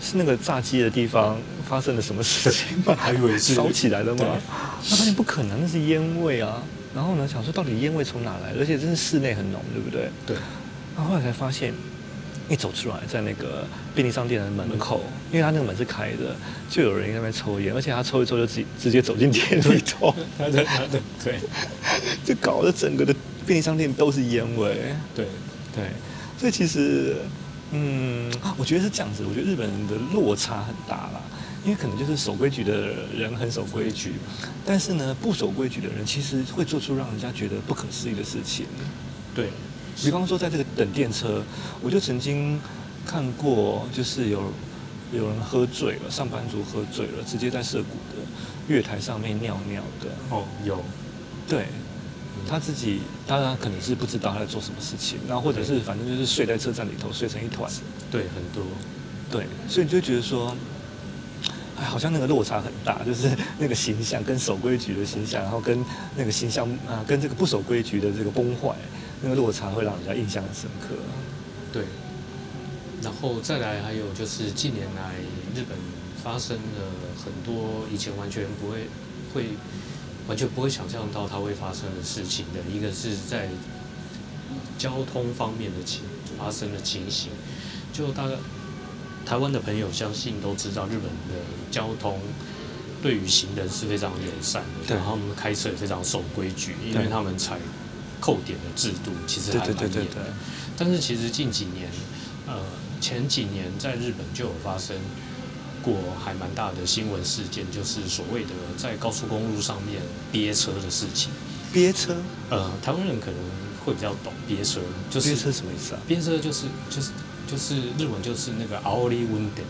A: 是那个炸鸡的地方发生了什么事情吗？
B: 还以为是
A: 烧起来了吗？那发现不可能，那是烟味啊。然后呢，想说到底烟味从哪来？而且真是室内很浓，对不对？
B: 对。
A: 然后后来才发现，一走出来，在那个便利商店的门口，因为他那个门是开的，就有人在那边抽烟，而且他抽一抽就直直接走进店里头。
B: 对对对对，
A: 就搞得整个的便利商店都是烟味。
B: 对
A: 对，所以其实。嗯，我觉得是这样子。我觉得日本人的落差很大啦，因为可能就是守规矩的人很守规矩，但是呢，不守规矩的人其实会做出让人家觉得不可思议的事情。
B: 对，
A: 比方说在这个等电车，我就曾经看过，就是有有人喝醉了，上班族喝醉了，直接在涩谷的月台上面尿尿的。
B: 哦，有，
A: 对。他自己当然可能是不知道他在做什么事情，然后或者是反正就是睡在车站里头睡成一团。
B: 对，很多。
A: 对，所以你就觉得说，哎，好像那个落差很大，就是那个形象跟守规矩的形象，然后跟那个形象啊，跟这个不守规矩的这个崩坏，那个落差会让人家印象很深刻。
B: 对。然后再来还有就是近年来日本发生了很多以前完全不会会。完全不会想象到它会发生的事情的一个是在交通方面的情发生的情形，就大概台湾的朋友相信都知道，日本的交通对于行人是非常友善的，然后他们开车也非常守规矩，因为他们采扣点的制度其实还蛮严的。但是其实近几年，呃，前几年在日本就有发生。过还蛮大的新闻事件，就是所谓的在高速公路上面憋车的事情。
A: 憋车？
B: 呃，台湾人可能会比较懂憋车，就是
A: 憋车什么意思啊？
B: 憋车就是就是就是日文就是那个あおり运転。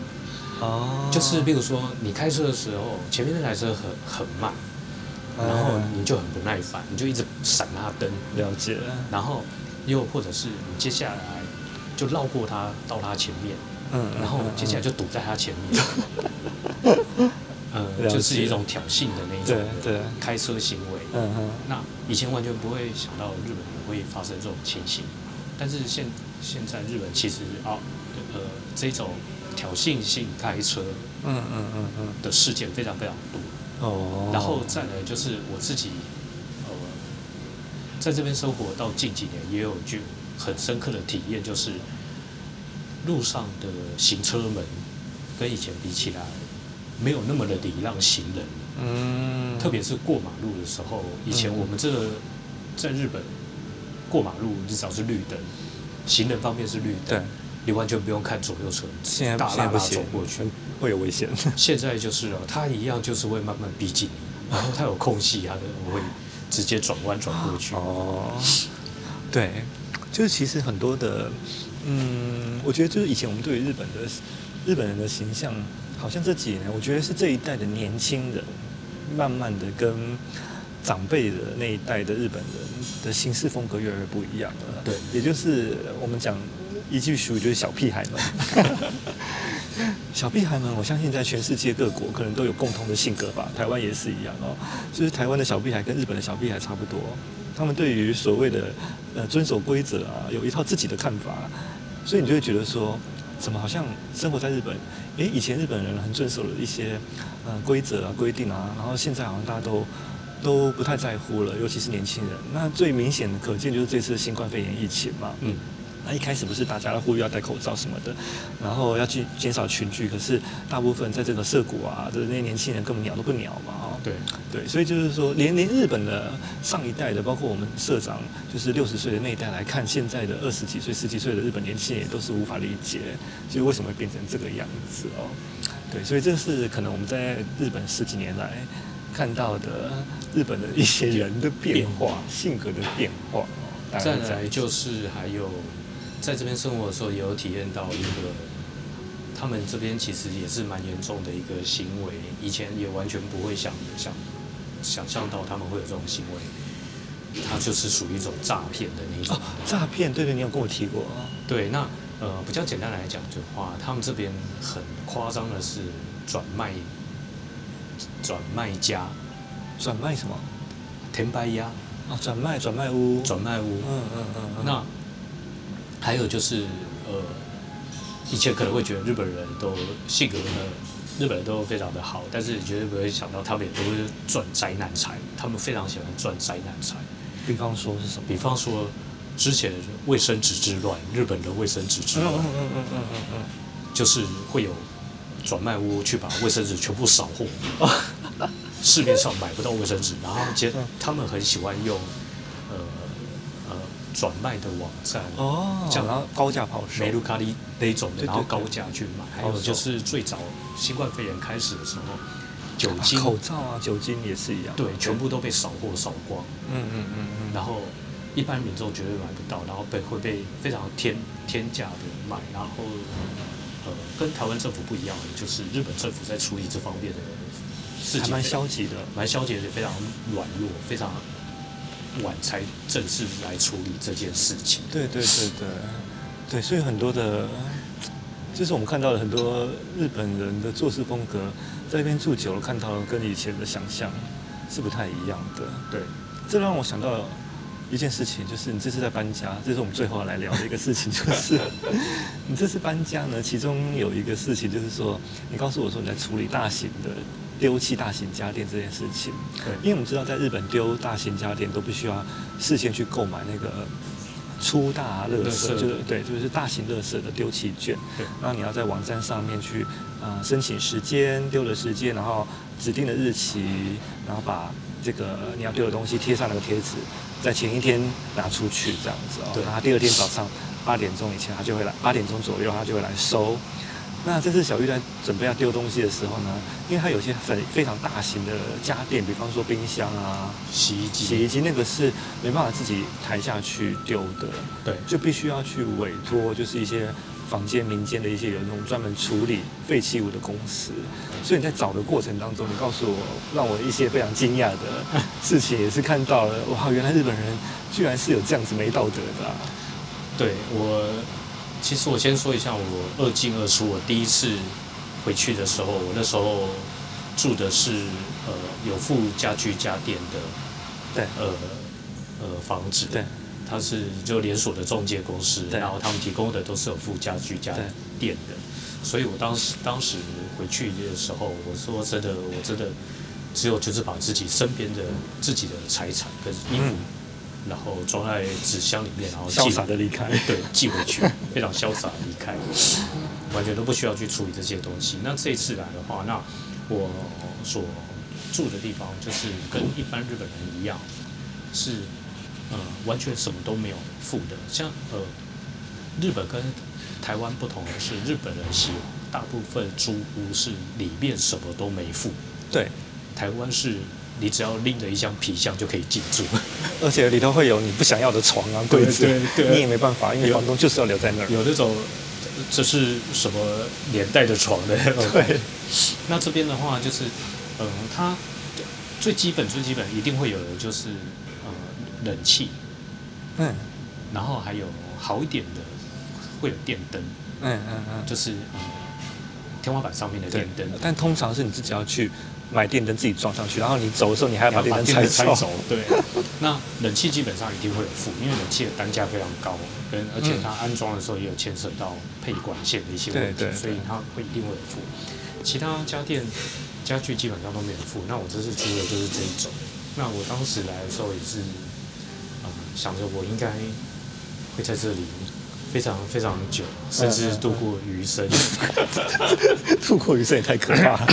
A: 哦。
B: 就是比如说你开车的时候，前面那台车很很慢，然后你就很不耐烦，你就一直闪他灯。
A: 了解。
B: 然后又或者是你接下来就绕过他到他前面。
A: 嗯，
B: 然后接下来就堵在他前面，嗯，就是一种挑衅的那种对开车行
A: 为。
B: 那以前完全不会想到日本也会发生这种情形，但是现现在日本其实啊，呃，这种挑衅性开车，
A: 嗯嗯嗯嗯。
B: 的事件非常非常多。
A: 哦，
B: 然后再来就是我自己，呃，在这边生活到近几年，也有句很深刻的体验，就是。路上的行车门跟以前比起来，没有那么的礼让行人。
A: 嗯，
B: 特别是过马路的时候，以前我们这个在日本过马路至少是绿灯，行人方面是绿
A: 灯，
B: 你完全不用看左右车，
A: 现在
B: 大大大走过去
A: 会有危险。
B: 现在就是了，他一样就是会慢慢逼近你，然后他有空隙，他的我会直接转弯转过去。
A: 哦，对，就是其实很多的。嗯，我觉得就是以前我们对于日本的日本人的形象，好像这几年，我觉得是这一代的年轻人，慢慢的跟长辈的那一代的日本人的行事风格越来越不一样了。
B: 对，
A: 也就是我们讲一句俗语，就是小屁孩们。小屁孩们，我相信在全世界各国可能都有共同的性格吧，台湾也是一样哦。就是台湾的小屁孩跟日本的小屁孩差不多，他们对于所谓的呃遵守规则啊，有一套自己的看法。所以你就会觉得说，怎么好像生活在日本？诶，以前日本人很遵守了一些呃规则啊、规定啊，然后现在好像大家都都不太在乎了，尤其是年轻人。那最明显的可见就是这次新冠肺炎疫情嘛。
B: 嗯。
A: 那一开始不是大家都呼吁要戴口罩什么的，然后要去减少群聚，可是大部分在这个涩谷啊就是那些年轻人根本鸟都不鸟嘛，哦，
B: 对
A: 对，所以就是说，连连日本的上一代的，包括我们社长，就是六十岁的那一代来看，现在的二十几岁、十几岁的日本年轻人也都是无法理解，就是为什么会变成这个样子哦。对，所以这是可能我们在日本十几年来看到的日本的一些人的变化、性格的变化哦。
B: 再来就是还有。在这边生活的时候，也有体验到一个他们这边其实也是蛮严重的一个行为，以前也完全不会想想想象到他们会有这种行为，它就是属于一种诈骗的那种。
A: 哦，诈骗，对对，你有跟我提过。
B: 对，那呃，比较简单来讲的话，他们这边很夸张的是转卖，转卖家，
A: 转卖什么？
B: 転売屋。
A: 哦，转卖转卖屋。
B: 转卖屋。
A: 嗯嗯嗯，嗯。
B: 那还有就是呃。以前可能会觉得日本人都性格呢，日本人都非常的好，但是你绝对不会想到他们也都会赚灾难财，他们非常喜欢赚灾难财。
A: 比方说是什么？
B: 比方说之前卫生纸之乱，日本的卫生纸之乱，嗯嗯嗯嗯嗯嗯，就是会有转卖屋去把卫生纸全部扫货，市面上买不到卫生纸，然后接他们很喜欢用。转卖的网站
A: 哦，讲到高价抛售，
B: 梅卢卡利那种的，然后高价去买。还有就是最早新冠肺炎开始的时候，酒精、
A: 口罩啊，酒精也是一样，
B: 对，全部都被扫货扫光。
A: 嗯嗯嗯嗯。
B: 然后一般民众绝对买不到，然后被会被非常天天价的卖。然后呃，跟台湾政府不一样的就是日本政府在处理这方面的事情，
A: 蛮消极的，
B: 蛮消极的，非常软弱，非常。晚才正式来处理这件事情。
A: 对对对对，对，所以很多的，就是我们看到了很多日本人的做事风格，在那边住久了，看到了跟以前的想象是不太一样的。对，这让我想到一件事情，就是你这次在搬家，这是我们最后要来聊的一个事情，就是 你这次搬家呢，其中有一个事情就是说，你告诉我说你在处理大型的。丢弃大型家电这件事情，对，因为我们知道在日本丢大型家电都必须要事先去购买那个粗大垃圾，就是对，就是大型垃圾的丢弃券，对，然后你要在网站上面去啊、呃、申请时间丢的时间，然后指定的日期，然后把这个你要丢的东西贴上那个贴纸，在前一天拿出去这样子哦，然后第二天早上八点钟以前他就会来，八点钟左右他就会来收。那这次小玉在准备要丢东西的时候呢，因为它有些很非常大型的家电，比方说冰箱啊、
B: 洗衣机、
A: 洗衣机，那个是没办法自己抬下去丢的，对，就必须要去委托，就是一些房间民间的一些有那种专门处理废弃物的公司。所以你在找的过程当中，你告诉我，让我一些非常惊讶的 事情，也是看到了，哇，原来日本人居然是有这样子没道德的啊。
B: 对我。其实我先说一下，我二进二出。我第一次回去的时候，我那时候住的是呃有附家具家电的，
A: 对，
B: 呃呃房子，
A: 对，
B: 它是就连锁的中介公司，然后他们提供的都是有附家具家电的，所以我当时当时回去的时候，我说真的，我真的只有就是把自己身边的自己的财产跟衣服。嗯然后装在纸箱里面，然后
A: 潇洒的离开，
B: 对，寄回去，非常潇洒的离开，完全都不需要去处理这些东西。那这一次来的话，那我所住的地方就是跟一般日本人一样，是呃完全什么都没有付的。像呃日本跟台湾不同的是，日本人喜欢大部分租屋是里面什么都没付，
A: 对，
B: 台湾是。你只要拎着一箱皮箱就可以进驻，
A: 而且里头会有你不想要的床啊、柜子，你也没办法，因为房东就是要留在那儿。
B: 有那种这是什么年代的床的？
A: 对。
B: 那这边的话就是，嗯，它最基本最基本一定会有的就是呃冷气，
A: 嗯，
B: 然后还有好一点的会有电灯，
A: 嗯嗯嗯，
B: 就是嗯天花板上面的电灯，
A: 但通常是你自己要去。买电灯自己装上去，然后你走的时候你还要把电灯拆
B: 拆走。对，那冷气基本上一定会有附，因为冷气的单价非常高，跟而且它安装的时候也有牵涉到配管线的一些问题，所以它会一定会有附。其他家电家具基本上都没有附。那我这次租的就是这一种。那我当时来的时候也是，嗯，想着我应该会在这里非常非常久，甚至度过余生。
A: 度过余生也太可怕了。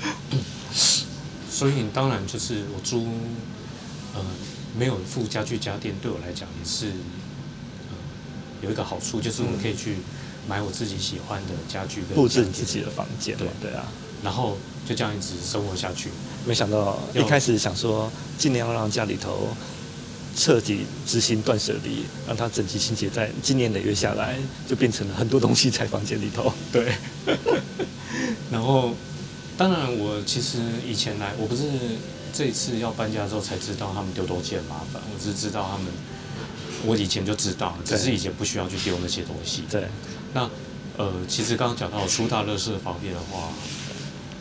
B: 所以当然就是我租，呃，没有附家具家电，对我来讲也是，呃，有一个好处，就是我可以去买我自己喜欢的家具跟
A: 布置你自己的房间。对
B: 对啊，然后就这样一直生活下去。
A: 没想到一开始想说尽量让家里头彻底执行断舍离，让它整齐清洁，在今年累月下来，就变成了很多东西在房间里头。
B: 对。然后，当然，我其实以前来，我不是这一次要搬家之后才知道他们丢东西很麻烦，我只是知道他们，我以前就知道，只是以前不需要去丢那些东西。
A: 对。
B: 那，呃，其实刚刚讲到出大乐事方面的话，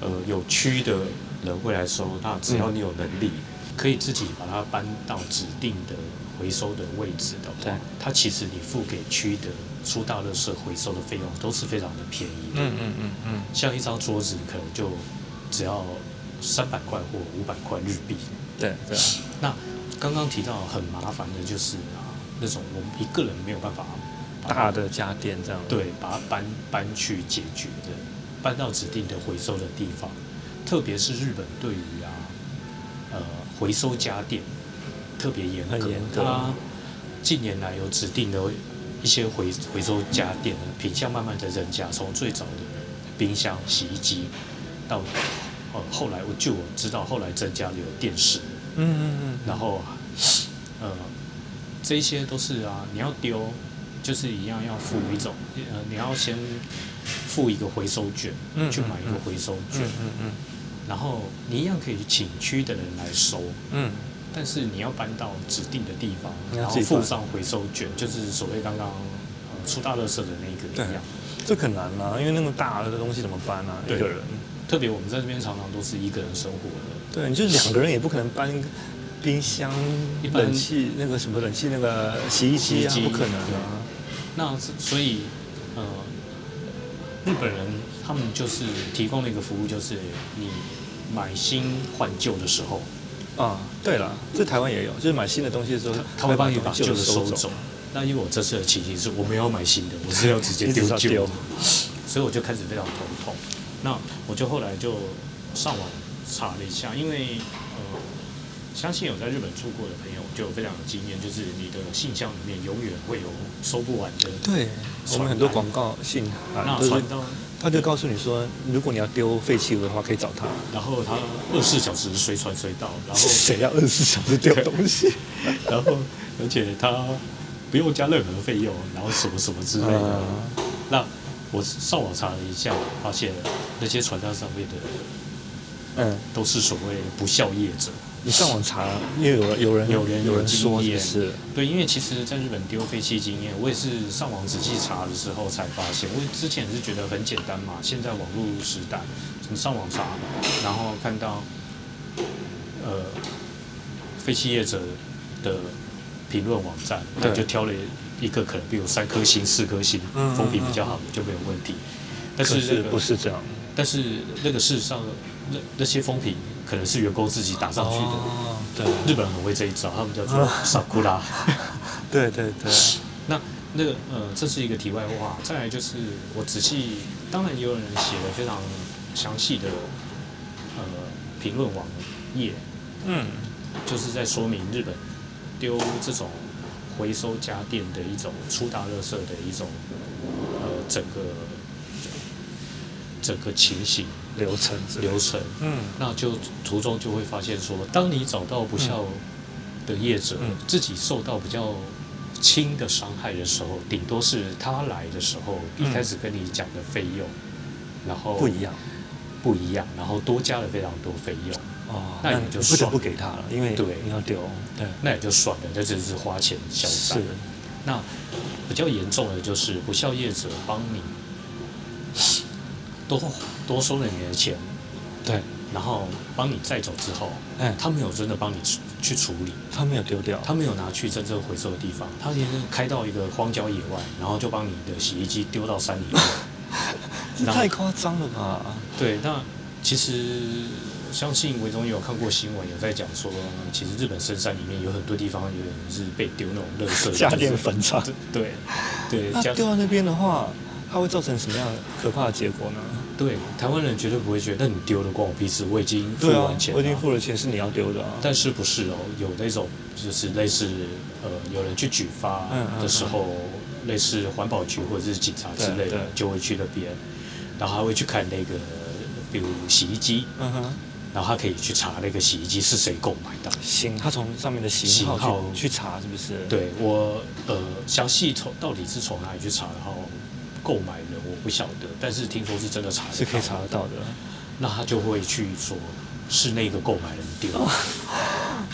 B: 呃，有区的人会来收，那只要你有能力。嗯可以自己把它搬到指定的回收的位置的话，它其实你付给区的书大垃圾回收的费用都是非常的便宜的。嗯嗯嗯嗯。像一张桌子可能就只要三百块或五百块日币。
A: 对对。
B: 那刚刚提到很麻烦的就是啊，那种我们一个人没有办法
A: 大的家电这样。
B: 对，把它搬搬去解决的，搬到指定的回收的地方，特别是日本对于啊，呃。回收家电特别严格，它近年来有指定的一些回回收家电的品相，慢慢的增加。从最早的冰箱、洗衣机，到呃后来我就我知道后来增加了有电视，嗯嗯嗯，然后呃这些都是啊，你要丢就是一样要付一种呃你要先付一个回收券，去买一个回收券，嗯嗯嗯。然后你一样可以请区的人来收，嗯，但是你要搬到指定的地方，然后附上回收卷，就是所谓刚刚呃出大垃圾的那个一样。
A: 这很难啊，因为那么大的东西怎么搬啊？一个人，
B: 特别我们在这边常常都是一个人生活的，
A: 对，你就两个人也不可能搬冰箱、冷气那个什么冷气那个洗衣机啊，不可能啊。
B: 那所以呃，日本人他们就是提供了一个服务，就是你。买新换旧的时候，
A: 啊，对了，这台湾也有，就是买新的东西的时候，
B: 他会帮你把旧的收走。那因为我这次的情形是我没有买新的，我是要直接丢旧的，所以我就开始非常头痛。那我就后来就上网查了一下，因为呃，相信有在日本住过的朋友就有非常有经验，就是你的信箱里面永远会有收不完的。
A: 对，我们很多广告信啊，传到。他就告诉你说，如果你要丢废弃物的话，可以找他。
B: 然后他二十四小时随传随到。然后
A: 谁要二十四小时丢东西？
B: 然后而且他不用加任何费用，然后什么什么之类的。嗯、那我上网查了一下，发现那些传单上面的，嗯，都是所谓不孝业者。
A: 你上网查，因为有人有人
B: 有人有人说
A: 也是
B: 对，因为其实在日本丢废弃经验，我也是上网仔细查的时候才发现。我之前是觉得很简单嘛，现在网络时代，你上网查，然后看到呃废弃业者的评论网站，那就挑了一个可能比如三颗星、四颗星，风评比较好的就没有问题。但是，
A: 是不是这样？
B: 但是那个事实上，那那些风评。可能是员工自己打上去的，哦、对，日本人很会这一招，他们叫做萨库拉。
A: 对对对，
B: 那那个呃，这是一个题外话。再来就是我仔细，当然也有人写了非常详细的呃评论网页，嗯，就是在说明日本丢这种回收家电的一种粗大垃圾的一种呃整个整个情形。
A: 流程
B: 流程，嗯，那就途中就会发现说，当你找到不孝的业者，嗯、自己受到比较轻的伤害的时候，顶多是他来的时候、嗯、一开始跟你讲的费用，然后
A: 不一样，
B: 不一样，然后多加了非常多费用，哦，那你就
A: 不得不给他了，因为
B: 对。
A: 你要丢，
B: 对，那也就算了，那只是花钱消灾。是，那比较严重的就是不孝业者帮你。多多收了你的钱，
A: 对，
B: 然后帮你载走之后，哎，他没有真的帮你去处理，
A: 他没有丢掉，
B: 他没有拿去真正回收的地方，他连开到一个荒郊野外，然后就帮你的洗衣机丢到山里面，
A: 这太夸张了吧？
B: 对，那其实相信维总也有看过新闻，有在讲说，其实日本深山里面有很多地方有人是被丢那种垃圾
A: 家电坟场，
B: 对对，
A: 那丢到那边的话。它会造成什么样可怕的结果呢？
B: 对，台湾人绝对不会觉得，你丢了关我屁事，我已经付完钱了，
A: 我已经付了钱，是你要丢的啊。
B: 但是不是哦？有那种就是类似呃，有人去举发的时候，嗯嗯嗯、类似环保局或者是警察之类的，就会去那边，然后还会去看那个，比如洗衣机，嗯哼，然后他可以去查那个洗衣机是谁购买的，
A: 行，他从上面的型号去，号去查是不是？
B: 对我呃，详细从到底是从哪里去查，然后购买人我不晓得，但是听说是真的查
A: 是可以查得到的，
B: 那他就会去说是那个购买人丢。哦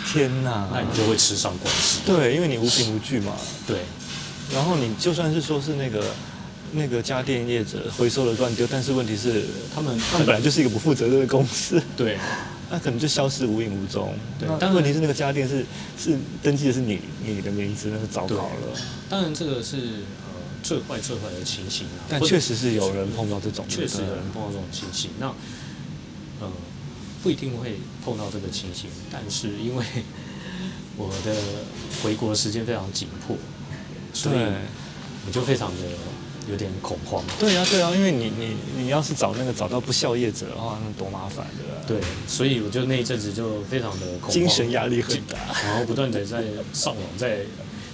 A: 天呐，
B: 那你就会吃上官司。
A: 对，因为你无凭无据嘛。
B: 对。
A: 然后你就算是说是那个那个家电业者回收了乱丢，但是问题是他们他们本来就是一个不负责任的公司。
B: 对。
A: 那可能就消失无影无踪。对。但问题是那个家电是是登记的是你你的名字，那是糟糕了。
B: 当然这个是呃最坏最坏的情形啊。
A: 但确实是有人碰到这种。
B: 确实有人碰到这种情形。那呃。不一定会碰到这个情形，但是因为 我的回国时间非常紧迫，所以我就非常的有点恐慌。
A: 对啊，对啊，因为你你你要是找那个找到不孝业者的话，那多麻烦的。
B: 对，所以我就那一阵子就非常的恐慌，
A: 精神压力很大，
B: 然后不断的在上网，在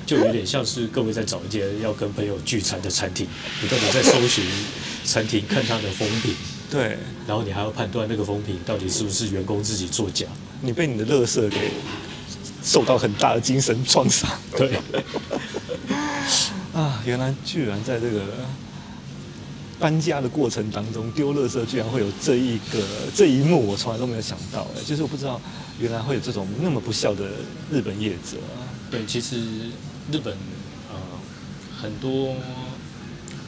B: 就有点像是各位在找一间要跟朋友聚餐的餐厅，不断的在搜寻餐厅，看它的风评。
A: 对，
B: 然后你还要判断那个风评到底是不是员工自己作假，
A: 你被你的垃圾给受到很大的精神创伤。
B: 对，
A: 啊，原来居然在这个搬家的过程当中丢垃圾，居然会有这一个这一幕，我从来都没有想到。哎，就是我不知道原来会有这种那么不孝的日本业者。
B: 对，其实日本呃很多。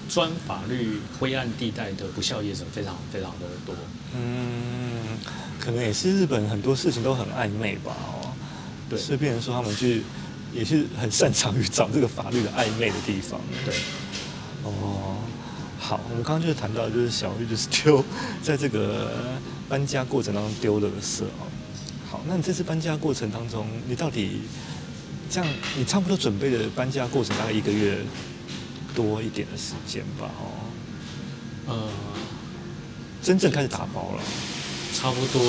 B: 钻法律灰暗地带的不孝业者非常非常的多。
A: 嗯，可能也是日本很多事情都很暧昧吧。哦，对，所以变成说他们去也是很擅长于找这个法律的暧昧的地方。
B: 对，
A: 哦，好，我们刚刚就是谈到，就是小玉就是丢在这个搬家过程当中丢垃圾哦。好，那你这次搬家过程当中，你到底这样，你差不多准备的搬家过程大概一个月？多一点的时间吧，哦，呃，真正开始打包了，
B: 差不多，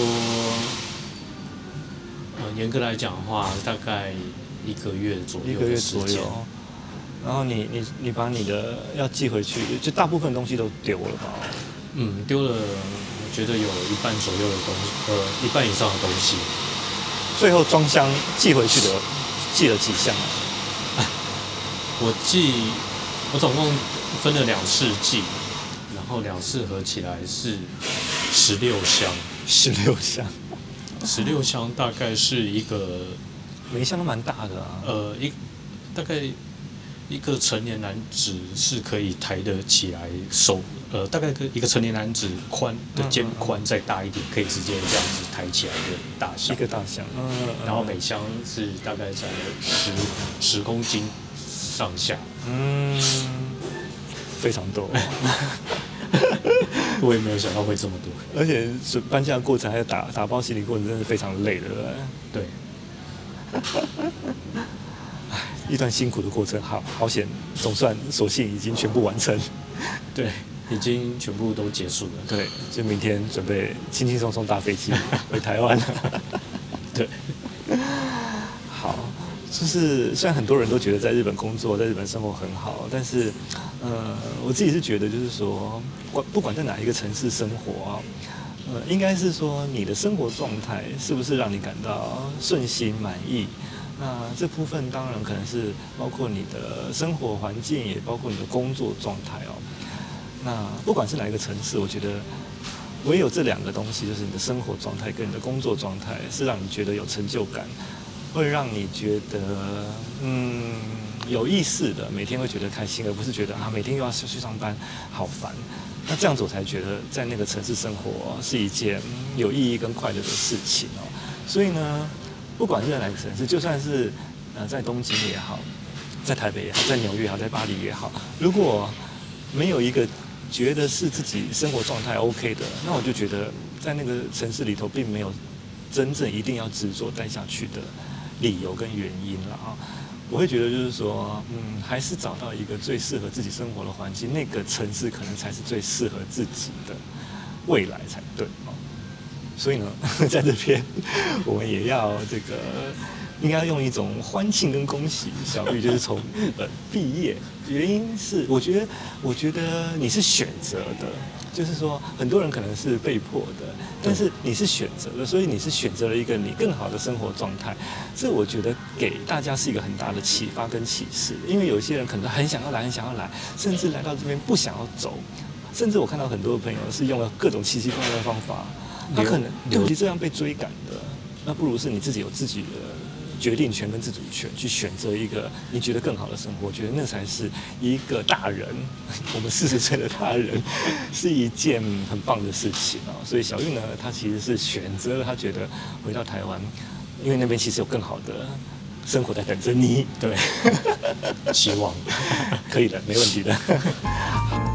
B: 呃，严格来讲的话，大概一个月左右，
A: 一个月左右。然后你你你把你的要寄回去，就大部分东西都丢了吧？
B: 嗯，丢了，我觉得有一半左右的东西，呃，一半以上的东西。
A: 最后装箱寄回去的，寄了几箱？
B: 我寄。我总共分了两次寄，然后两次合起来是十六箱，
A: 十六箱，
B: 十六箱大概是一个，
A: 每一箱都蛮大的啊。
B: 呃，一大概一个成年男子是可以抬得起来手，呃，大概一个成年男子宽的肩宽再大一点，可以直接这样子抬起来的大箱，
A: 一个大箱。嗯，
B: 然后每箱是大概在十十公斤上下。
A: 嗯，非常多，
B: 我也没有想到会这么多，
A: 而且是搬家的过程还有打打包行李过程，真的非常累的，
B: 对。
A: 唉，一段辛苦的过程，好好险，总算所幸已经全部完成，
B: 对，已经全部都结束了，
A: 对，就明天准备轻轻松松搭飞机 回台湾了，
B: 对。
A: 就是虽然很多人都觉得在日本工作、在日本生活很好，但是，呃，我自己是觉得，就是说，管不管在哪一个城市生活啊，呃，应该是说你的生活状态是不是让你感到顺心满意？那这部分当然可能是包括你的生活环境，也包括你的工作状态哦。那不管是哪一个城市，我觉得唯有这两个东西，就是你的生活状态跟你的工作状态，是让你觉得有成就感。会让你觉得嗯有意思的，每天会觉得开心，而不是觉得啊每天又要去上班，好烦。那这样子我才觉得在那个城市生活是一件有意义跟快乐的事情哦。所以呢，不管是在哪个城市，就算是呃在东京也好，在台北也好，在纽约也好，在巴黎也好，如果没有一个觉得是自己生活状态 OK 的，那我就觉得在那个城市里头并没有真正一定要执着待下去的。理由跟原因了啊，我会觉得就是说，嗯，还是找到一个最适合自己生活的环境，那个城市可能才是最适合自己的未来才对。所以呢，在这边我们也要这个应该要用一种欢庆跟恭喜。小玉就是从日本毕业，原因是我觉得，我觉得你是选择的，就是说很多人可能是被迫的，但是你是选择的，所以你是选择了一个你更好的生活状态。这我觉得给大家是一个很大的启发跟启示，因为有些人可能很想要来，很想要来，甚至来到这边不想要走，甚至我看到很多朋友是用了各种奇奇怪怪的方法，他可能尤其这样被追赶的，那不如是你自己有自己的决定权跟自主权，去选择一个你觉得更好的生活。我觉得那才是一个大人，我们四十岁的大人，是一件很棒的事情啊。所以小玉呢，她其实是选择了，她觉得回到台湾，因为那边其实有更好的生活在等着你。对，
B: 希望
A: 可以的，没问题的。